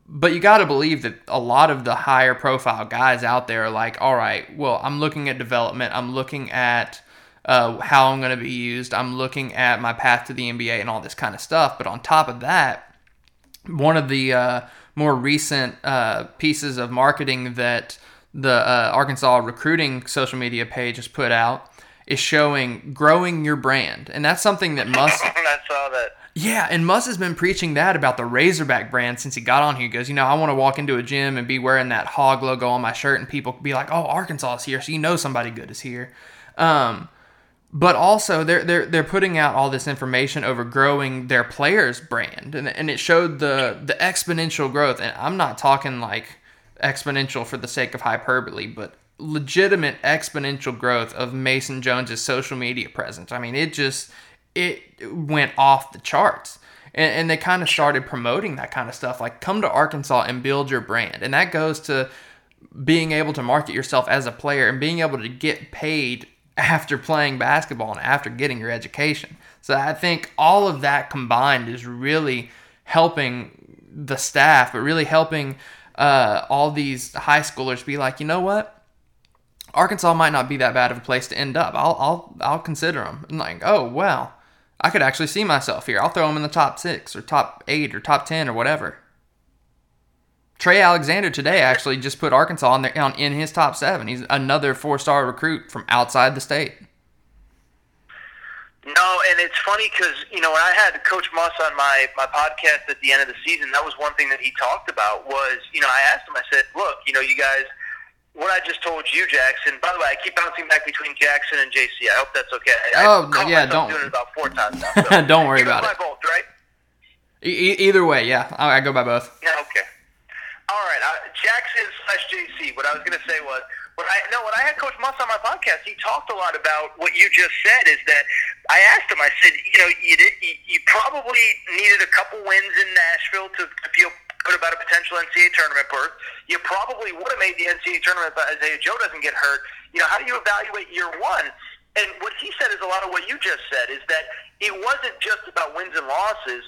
but you got to believe that a lot of the higher profile guys out there are like, all right, well, I'm looking at development. I'm looking at uh, how I'm going to be used. I'm looking at my path to the NBA and all this kind of stuff. But on top of that, one of the uh, more recent uh, pieces of marketing that the uh, Arkansas recruiting social media page has put out is showing growing your brand. And that's something that Muss. I saw that yeah, and Muss has been preaching that about the Razorback brand since he got on here. He goes, you know, I want to walk into a gym and be wearing that hog logo on my shirt, and people be like, "Oh, Arkansas is here," so you know somebody good is here. Um, but also, they're they're they're putting out all this information over growing their players' brand, and and it showed the the exponential growth. And I'm not talking like exponential for the sake of hyperbole, but legitimate exponential growth of Mason Jones's social media presence. I mean, it just it went off the charts. And, and they kind of started promoting that kind of stuff like come to Arkansas and build your brand. And that goes to being able to market yourself as a player and being able to get paid after playing basketball and after getting your education. So I think all of that combined is really helping the staff, but really helping uh, all these high schoolers be like, you know what? Arkansas might not be that bad of a place to end up. I'll I'll I'll consider them. And like, oh well, I could actually see myself here. I'll throw him in the top six or top eight or top ten or whatever. Trey Alexander today actually just put Arkansas on, the, on in his top seven. He's another four-star recruit from outside the state. No, and it's funny because you know when I had Coach Muss on my my podcast at the end of the season, that was one thing that he talked about was you know I asked him I said, look, you know you guys what I just told you, Jackson. By the way, I keep bouncing back between Jackson and JC. I hope that's okay. Oh I yeah, don't doing it about four times now. So don't worry about it. Both, right? E- either way, yeah, I, I go by both. Yeah, okay. All right, uh, Jackson slash JC. What I was going to say was, when I no, when I had Coach Muss on my podcast, he talked a lot about what you just said. Is that I asked him, I said, you know, you did, you, you probably needed a couple wins in Nashville to, to feel good about a potential NCAA tournament berth. You probably would have made the NCAA tournament if Isaiah Joe doesn't get hurt. You know, how do you evaluate year one? And what he said is a lot of what you just said is that it wasn't just about wins and losses.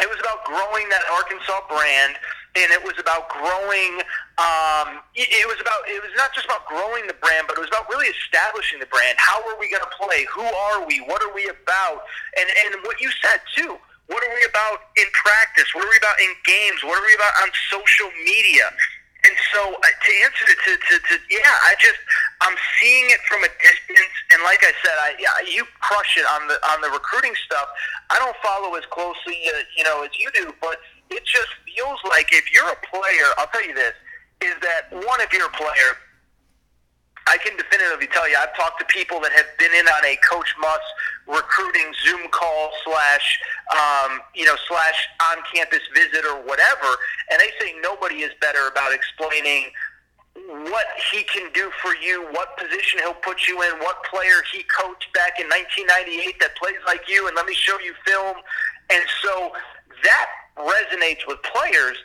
It was about growing that Arkansas brand, and it was about growing. Um, it was about. It was not just about growing the brand, but it was about really establishing the brand. How are we going to play? Who are we? What are we about? And and what you said too what are we about in practice? What are we about in games? What are we about on social media? And so, uh, to answer it, to, to, to, yeah, I just I'm seeing it from a distance, and like I said, I yeah, you crush it on the on the recruiting stuff. I don't follow as closely, uh, you know, as you do, but it just feels like if you're a player, I'll tell you this: is that one, if you're a player, I can definitively tell you, I've talked to people that have been in on a Coach Muss recruiting Zoom call slash, um, you know, slash on campus visit or whatever, and they say nobody is better about explaining what he can do for you, what position he'll put you in, what player he coached back in 1998 that plays like you, and let me show you film. And so that resonates with players.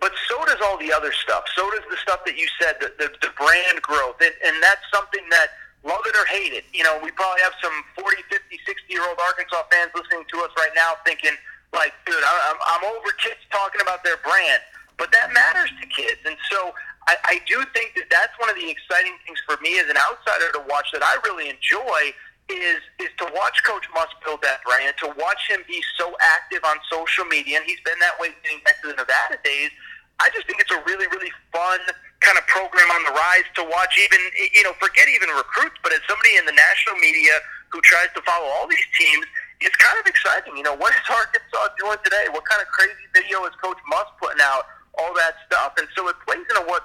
But so does all the other stuff. So does the stuff that you said, the, the, the brand growth. And, and that's something that, love it or hate it, you know, we probably have some 40, 50, 60 year old Arkansas fans listening to us right now thinking, like, dude, I'm, I'm over kids talking about their brand. But that matters to kids. And so I, I do think that that's one of the exciting things for me as an outsider to watch that I really enjoy is is to watch Coach Muss build that brand, to watch him be so active on social media, and he's been that way dating back to the Nevada days. I just think it's a really, really fun kind of program on the rise to watch. Even you know, forget even recruits, but as somebody in the national media who tries to follow all these teams, it's kind of exciting. You know, what is Arkansas doing today? What kind of crazy video is Coach Muss putting out? All that stuff, and so it plays into what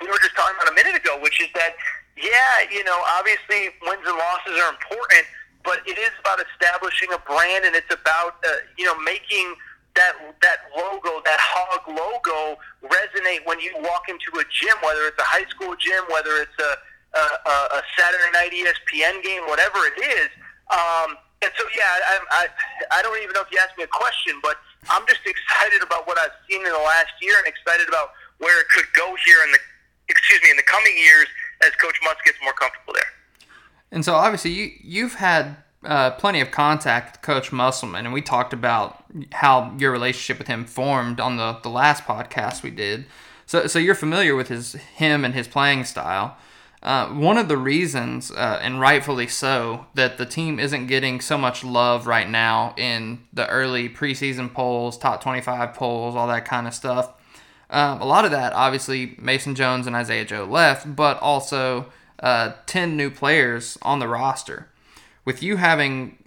we were just talking about a minute ago, which is that yeah, you know, obviously wins and losses are important, but it is about establishing a brand, and it's about uh, you know making that that logo, that hog logo, resonate when you walk into a gym, whether it's a high school gym, whether it's a a, a Saturday night ESPN game, whatever it is. Um, and so, yeah, I, I I don't even know if you asked me a question, but I'm just excited about what I've seen in the last year, and excited about where it could go here in the excuse me in the coming years as Coach Muss gets more comfortable there. And so, obviously, you you've had uh, plenty of contact with Coach Musselman, and we talked about how your relationship with him formed on the, the last podcast we did. So, so you're familiar with his him and his playing style. Uh, one of the reasons, uh, and rightfully so, that the team isn't getting so much love right now in the early preseason polls, top 25 polls, all that kind of stuff. Um, a lot of that, obviously, Mason Jones and Isaiah Joe left, but also uh, 10 new players on the roster with you having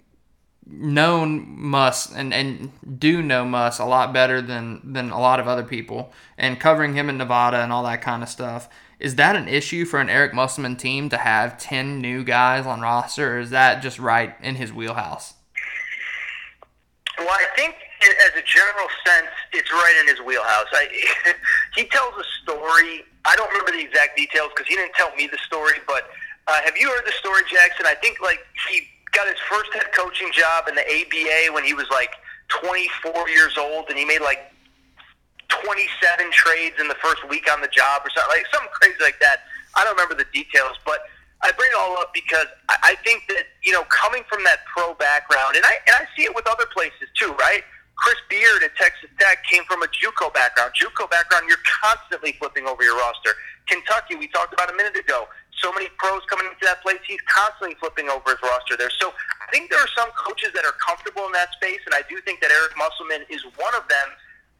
known Muss and, and do know Muss a lot better than than a lot of other people and covering him in Nevada and all that kind of stuff. Is that an issue for an Eric Musselman team to have 10 new guys on roster or is that just right in his wheelhouse? Well, I think as a general sense, it's right in his wheelhouse. I, he tells a story. I don't remember the exact details because he didn't tell me the story, but uh, have you heard the story, Jackson? I think like he got his first head coaching job in the ABA when he was like 24 years old, and he made like 27 trades in the first week on the job or something like something crazy like that. I don't remember the details, but I bring it all up because I, I think that you know coming from that pro background, and I and I see it with other places too, right? Chris Beard at Texas Tech came from a JUCO background. JUCO background, you're constantly flipping over your roster. Kentucky, we talked about a minute ago so many pros coming into that place. He's constantly flipping over his roster there. So I think there are some coaches that are comfortable in that space, and I do think that Eric Musselman is one of them.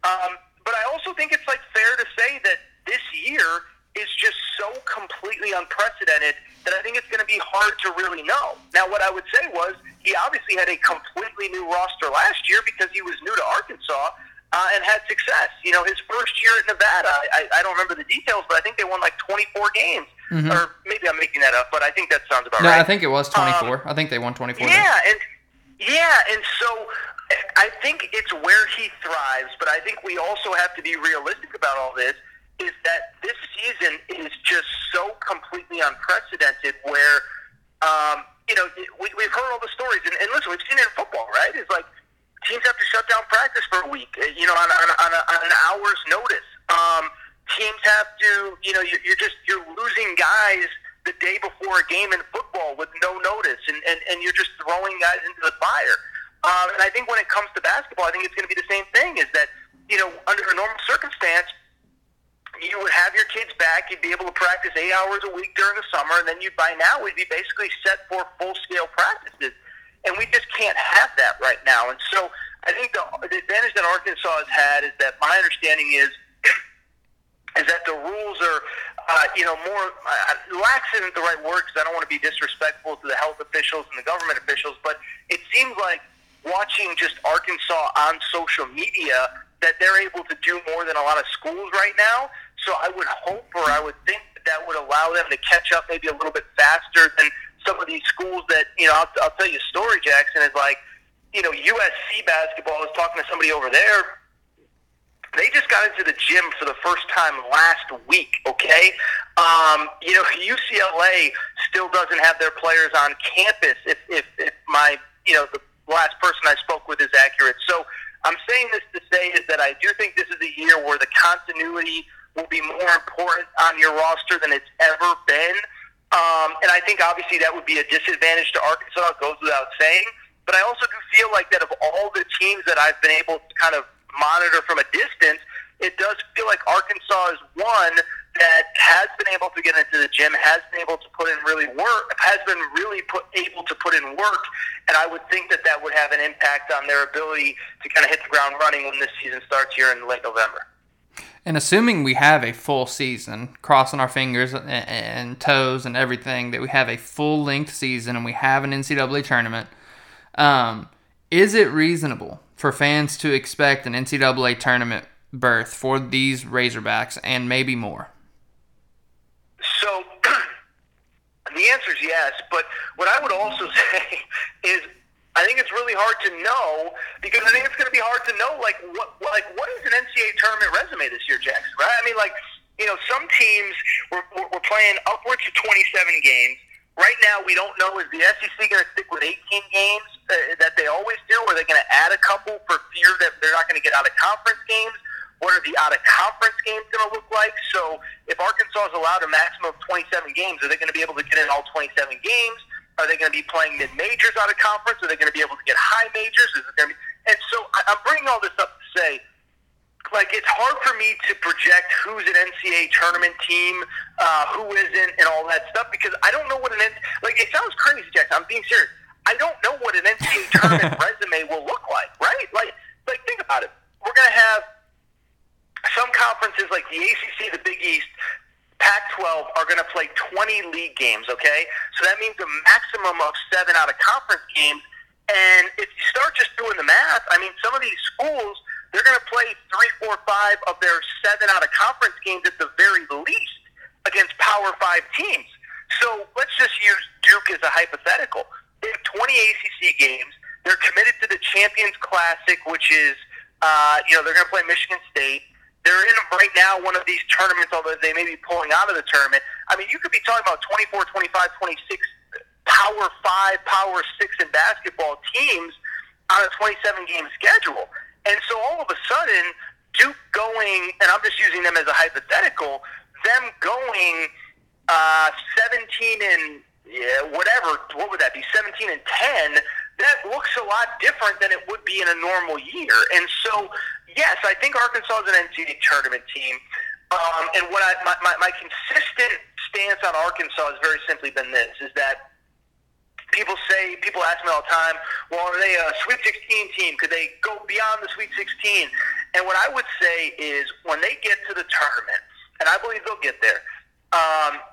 Um, but I also think it's like fair to say that this year is just so completely unprecedented that I think it's going to be hard to really know. Now, what I would say was he obviously had a completely new roster last year because he was new to Arkansas uh, and had success. You know, his first year at Nevada, I, I don't remember the details, but I think they won like 24 games. Mm-hmm. Or maybe I'm making that up, but I think that sounds about no, right. I think it was 24. Um, I think they won 24. Yeah, games. and yeah, and so I think it's where he thrives, but I think we also have to be realistic about all this. Is that this season is just so completely unprecedented? Where um, you know we, we've heard all the stories, and, and listen, we've seen it in football, right? It's like teams have to shut down practice for a week, uh, you know, on, on, on, a, on an hour's notice. Um, teams have to, you know, you're, you're just you're losing guys the day before a game in football with no notice, and, and, and you're just throwing guys into the fire. Um, and I think when it comes to basketball, I think it's going to be the same thing. Is that you know under a normal circumstance, you would have your kids back. You'd be able to practice eight hours a week during the summer, and then you by now would be basically set for full scale practices and we just can't have that right now. And so I think the, the advantage that Arkansas has had is that my understanding is is that the rules are, uh, you know, more uh, lax isn't the right word because I don't want to be disrespectful to the health officials and the government officials, but it seems like watching just Arkansas on social media that they're able to do more than a lot of schools right now. So I would hope or I would think that that would allow them to catch up maybe a little bit faster than some of these schools that you know. I'll, I'll tell you a story, Jackson is like you know USC basketball. I was talking to somebody over there. They just got into the gym for the first time last week. Okay, um, you know UCLA still doesn't have their players on campus. If, if, if my you know the last person I spoke with is accurate, so I'm saying this to say is that I do think this is a year where the continuity will be more important on your roster than it's ever been. Um, and I think obviously that would be a disadvantage to Arkansas. It goes without saying. But I also do feel like that of all the teams that I've been able to kind of monitor from a distance, it does feel like Arkansas is one that has been able to get into the gym, has been able to put in really work, has been really put, able to put in work, and I would think that that would have an impact on their ability to kind of hit the ground running when this season starts here in late November. And assuming we have a full season, crossing our fingers and toes and everything, that we have a full length season and we have an NCAA tournament, um, is it reasonable for fans to expect an NCAA tournament berth for these Razorbacks and maybe more? So the answer is yes, but what I would also say is I think it's really hard to know because I think it's going to be hard to know like what like what is an NCAA tournament resume this year, Jackson? Right? I mean, like you know, some teams were, were playing upwards of 27 games. Right now, we don't know is the SEC going to stick with 18 games uh, that they always do, or are they going to add a couple for fear that they're not going to get out of conference games? What are the out of conference games going to look like? So, if Arkansas is allowed a maximum of 27 games, are they going to be able to get in all 27 games? Are they going to be playing mid majors out of conference? Are they going to be able to get high majors? Is it going to be? And so I, I'm bringing all this up to say, like, it's hard for me to project who's an NCAA tournament team, uh, who isn't, and all that stuff because I don't know what an like. It sounds crazy, Jackson. I'm being serious. I don't know what an NCAA tournament resume will look like, right? Like, like think about it. We're going to have some conferences like the ACC, the Big East, Pac-12 are going to play 20 league games, okay? So that means a maximum of seven out of conference games. And if you start just doing the math, I mean, some of these schools, they're going to play three, four, five of their seven out of conference games at the very least against Power Five teams. So let's just use Duke as a hypothetical. They have 20 ACC games. They're committed to the Champions Classic, which is, uh, you know, they're going to play Michigan State. They're in right now one of these tournaments, although they may be pulling out of the tournament. I mean, you could be talking about 24, 25, 26 Power 5, Power 6 in basketball teams on a 27 game schedule. And so all of a sudden, Duke going, and I'm just using them as a hypothetical, them going uh, 17 and yeah, whatever, what would that be, 17 and 10, that looks a lot different than it would be in a normal year. And so yes, I think Arkansas is an NCAA tournament team. Um, and what I, my, my, my consistent stance on Arkansas has very simply been this: is that people say, people ask me all the time, well, are they a Sweet 16 team? Could they go beyond the Sweet 16? And what I would say is, when they get to the tournament, and I believe they'll get there, um,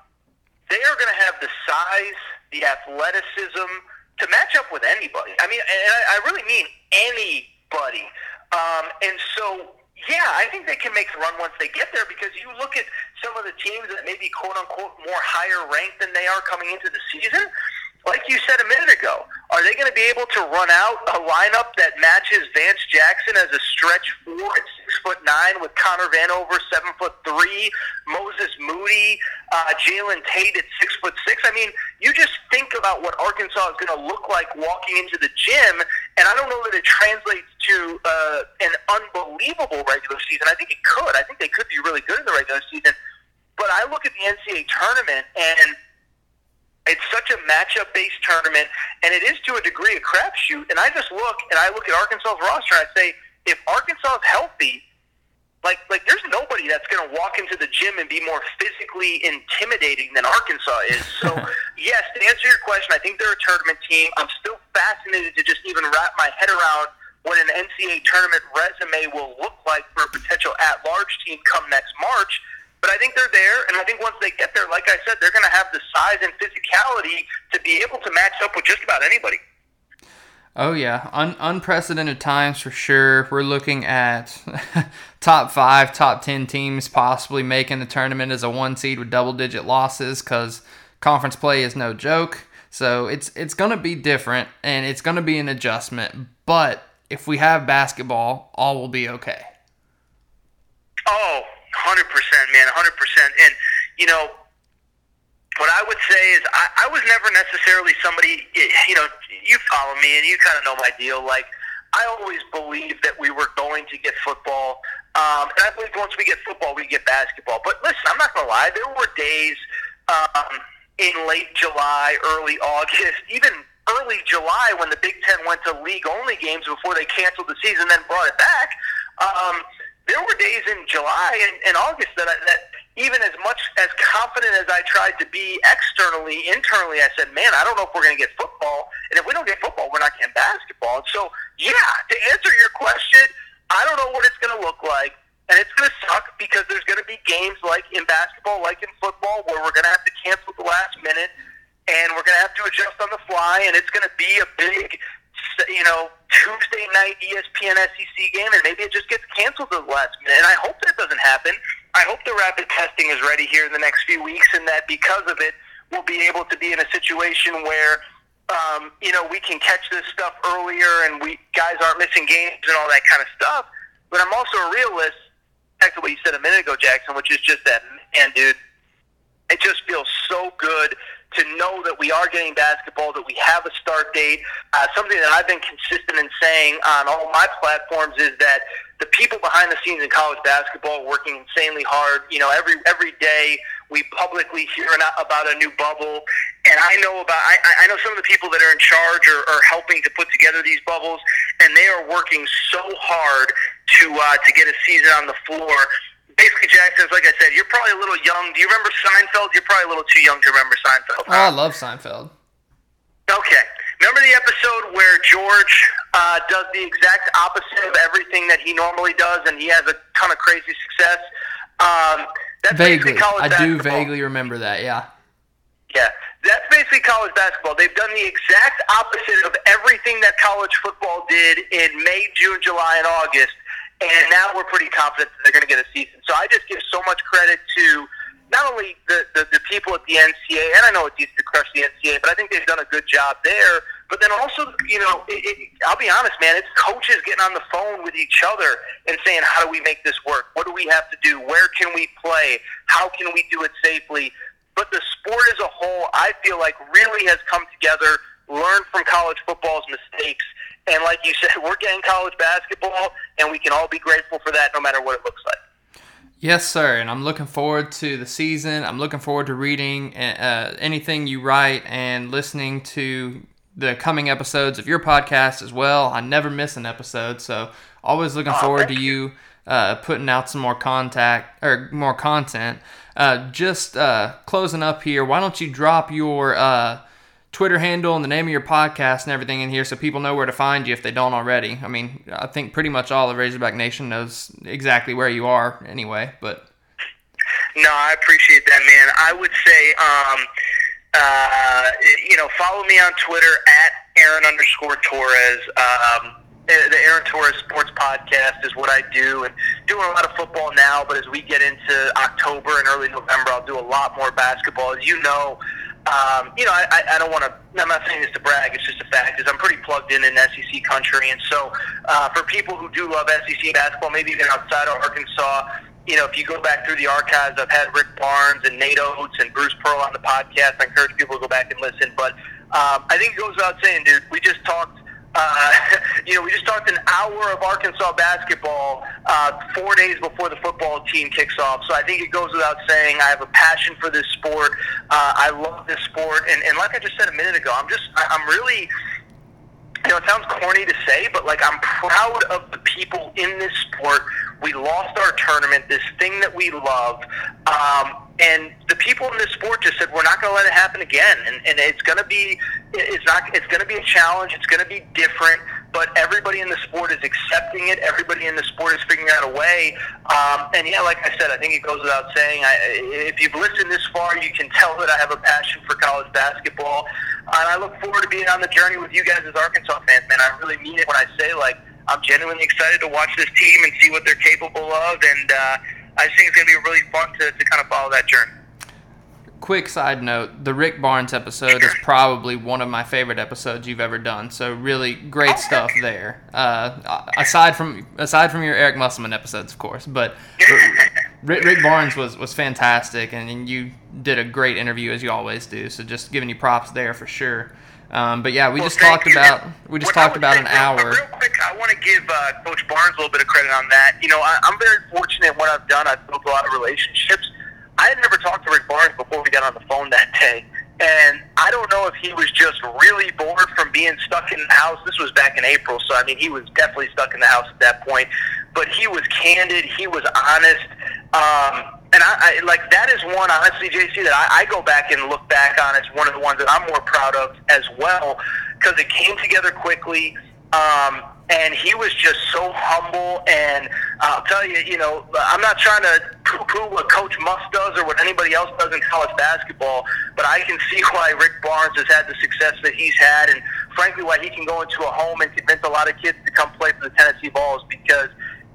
they are going to have the size, the athleticism to match up with anybody. I mean, and I, I really mean anybody. Um, and so, yeah, I think they can make the run once they get there because you look at some of the teams that may be quote unquote more higher ranked than they are coming into the season like you said a minute ago, are they going to be able to run out a lineup that matches Vance Jackson as a stretch four at six foot nine with Connor Vanover seven foot three, Moses Moody, uh, Jalen Tate at six foot six? I mean, you just think about what Arkansas is going to look like walking into the gym, and I don't know that it translates to uh, an unbelievable regular season. I think it could. I think they could be really good in the regular season. But I look at the NCAA tournament and it's such a matchup based tournament, and it is to a degree a crapshoot. And I just look and I look at Arkansas's roster and I say, if Arkansas is healthy, like like there's nobody that's going to walk into the gym and be more physically intimidating than Arkansas is. So yes, to answer your question, I think they're a tournament team. I'm still fascinated to just even wrap my head around what an NCAA tournament resume will look like for a potential at-large team come next March. But I think they're there, and I think once they get there, like I said, they're going to have the size and physicality to be able to match up with just about anybody. Oh yeah, Un- unprecedented times for sure. We're looking at top five, top ten teams possibly making the tournament as a one seed with double digit losses because conference play is no joke. So it's it's gonna be different and it's gonna be an adjustment. But if we have basketball, all will be okay. Oh, 100%, man, 100%. And, you know, what I would say is I, I was never necessarily somebody, you know, you follow me and you kind of know my deal. Like, I always believed that we were going to get football. Um, and I believe once we get football, we get basketball. But listen, I'm not to lie. There were days um, in late July, early August, even early July when the Big Ten went to league only games before they canceled the season, then brought it back. Um, there were days in July and, and August that I, that even as much as confident as I tried to be externally, internally, I said, "Man, I don't know if we're going to get football, and if we don't get football, we're not getting basketball." And so, yeah, to answer your question, I don't know what it's going to look like, and it's going to suck because there's going to be games like in basketball, like in football, where we're going to have to cancel at the last minute, and we're going to have to adjust on the fly, and it's going to be a big you know, Tuesday night ESPN SEC game, and maybe it just gets canceled at the last minute. And I hope that doesn't happen. I hope the rapid testing is ready here in the next few weeks, and that because of it, we'll be able to be in a situation where, um, you know, we can catch this stuff earlier, and we guys aren't missing games and all that kind of stuff. But I'm also a realist. Back to what you said a minute ago, Jackson, which is just that, man, dude, it just feels so good to know that we are getting basketball, that we have a start date. Uh, something that I've been consistent in saying on all my platforms is that the people behind the scenes in college basketball working insanely hard. You know, every every day we publicly hear about a new bubble, and I know about I, I know some of the people that are in charge or are helping to put together these bubbles, and they are working so hard to uh, to get a season on the floor basically, Jackson, like I said, you're probably a little young. Do you remember Seinfeld? You're probably a little too young to remember Seinfeld. Oh, I love Seinfeld. Okay. Remember the episode where George uh, does the exact opposite of everything that he normally does, and he has a ton of crazy success? Um, that's vaguely. I do vaguely remember that, yeah. Yeah. That's basically college basketball. They've done the exact opposite of everything that college football did in May, June, July, and August and now we're pretty confident that they're going to get a season. So I just give so much credit to not only the, the, the people at the NCAA, and I know it's easy to crush the NCAA, but I think they've done a good job there. But then also, you know, it, it, I'll be honest, man, it's coaches getting on the phone with each other and saying, how do we make this work? What do we have to do? Where can we play? How can we do it safely? But the sport as a whole, I feel like really has come together, learned from college football's mistakes, and like you said, we're getting college basketball, and we can all be grateful for that no matter what it looks like. Yes, sir. And I'm looking forward to the season. I'm looking forward to reading uh, anything you write and listening to the coming episodes of your podcast as well. I never miss an episode, so always looking forward to you uh, putting out some more contact or more content. Uh, just uh, closing up here, why don't you drop your uh, Twitter handle and the name of your podcast and everything in here so people know where to find you if they don't already. I mean, I think pretty much all of Razorback Nation knows exactly where you are anyway, but. No, I appreciate that, man. I would say, um, uh, you know, follow me on Twitter at Aaron underscore Torres. Um, the Aaron Torres Sports Podcast is what I do, and doing a lot of football now. But as we get into October and early November, I'll do a lot more basketball. As you know, um, you know, I, I don't want to. I'm not saying this to brag. It's just a fact. Is I'm pretty plugged in in SEC country, and so uh, for people who do love SEC basketball, maybe even outside of Arkansas, you know, if you go back through the archives, I've had Rick Barnes and Nate Oats and Bruce Pearl on the podcast. I encourage people to go back and listen. But um, I think it goes without saying, dude. We just talked uh, you know, we just talked an hour of Arkansas basketball uh, four days before the football team kicks off. So I think it goes without saying I have a passion for this sport. Uh, I love this sport, and, and like I just said a minute ago, I'm just I'm really. You know, it sounds corny to say, but like I'm proud of the people in this sport. We lost our tournament, this thing that we love, um, and people in this sport just said we're not going to let it happen again, and, and it's going to be it's not it's going to be a challenge. It's going to be different, but everybody in the sport is accepting it. Everybody in the sport is figuring out a way. Um, and yeah, like I said, I think it goes without saying. I, if you've listened this far, you can tell that I have a passion for college basketball, and I look forward to being on the journey with you guys as Arkansas fans. Man, I really mean it when I say like I'm genuinely excited to watch this team and see what they're capable of, and. Uh, I think it's going to be really fun to, to kind of follow that journey. Quick side note: the Rick Barnes episode is probably one of my favorite episodes you've ever done. So really great stuff there. Uh, aside from aside from your Eric Musselman episodes, of course, but Rick, Rick, Barnes was was fantastic, and, and you did a great interview as you always do. So just giving you props there for sure. Um, but yeah, we well, just talked you. about we just talked about an real, hour. Real quick, I want to give uh, Coach Barnes a little bit of credit on that. You know, I, I'm very fortunate in what I've done. I've built a lot of relationships. I had never talked to Rick Barnes before we got on the phone that day, and I don't know if he was just really bored from being stuck in the house. This was back in April, so I mean, he was definitely stuck in the house at that point. But he was candid. He was honest. Um, and I, I like that is one honestly, JC, that I, I go back and look back on as one of the ones that I'm more proud of as well because it came together quickly. Um, and he was just so humble. And uh, I'll tell you, you know, I'm not trying to poo-poo what Coach Muss does or what anybody else does in college basketball, but I can see why Rick Barnes has had the success that he's had, and frankly, why he can go into a home and convince a lot of kids to come play for the Tennessee Vols because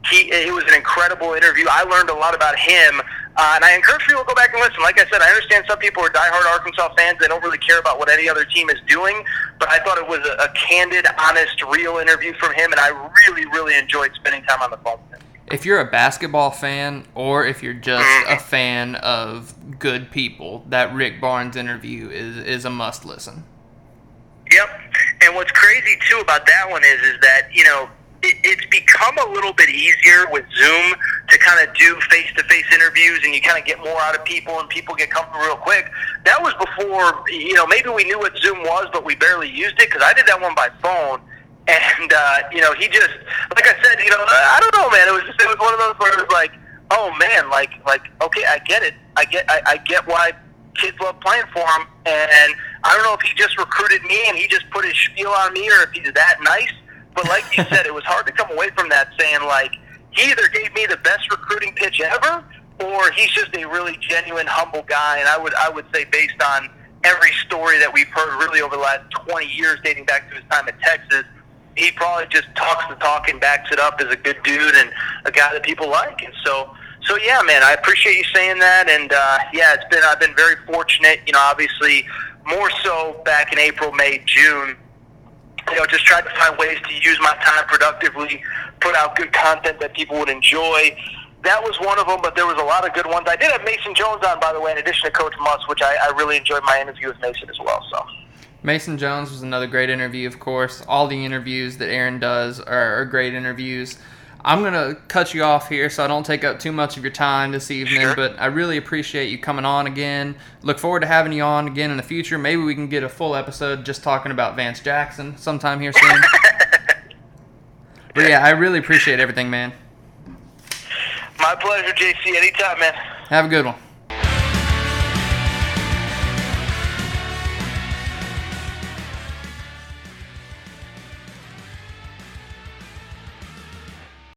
he it was an incredible interview. I learned a lot about him, uh, and I encourage people to go back and listen. Like I said, I understand some people are diehard Arkansas fans; they don't really care about what any other team is doing. But I thought it was a, a candid, honest, real interview from him, and I really, really enjoyed spending time on the phone with him. If you're a basketball fan, or if you're just mm-hmm. a fan of good people, that Rick Barnes interview is is a must listen. Yep. And what's crazy too about that one is is that you know it, it's become a little bit easier with Zoom to kind of do face to face interviews and you kind of get more out of people and people get comfortable real quick. That was before, you know, maybe we knew what Zoom was, but we barely used it because I did that one by phone. And, uh, you know, he just, like I said, you know, I don't know, man. It was just, it was one of those where it was like, oh man, like, like, okay, I get it. I get, I, I get why kids love playing for him. And I don't know if he just recruited me and he just put his spiel on me or if he's that nice but like you said, it was hard to come away from that saying like he either gave me the best recruiting pitch ever, or he's just a really genuine, humble guy. And I would I would say based on every story that we've heard really over the last 20 years, dating back to his time at Texas, he probably just talks the talk and backs it up as a good dude and a guy that people like. And so. So yeah, man, I appreciate you saying that, and uh, yeah, it's been I've been very fortunate. You know, obviously more so back in April, May, June you know, just tried to find ways to use my time productively, put out good content that people would enjoy. That was one of them, but there was a lot of good ones. I did have Mason Jones on, by the way, in addition to Coach Muss, which I, I really enjoyed my interview with Mason as well. So. Mason Jones was another great interview, of course. All the interviews that Aaron does are, are great interviews. I'm going to cut you off here so I don't take up too much of your time this evening, sure. but I really appreciate you coming on again. Look forward to having you on again in the future. Maybe we can get a full episode just talking about Vance Jackson sometime here soon. but yeah, I really appreciate everything, man. My pleasure, JC. Anytime, man. Have a good one.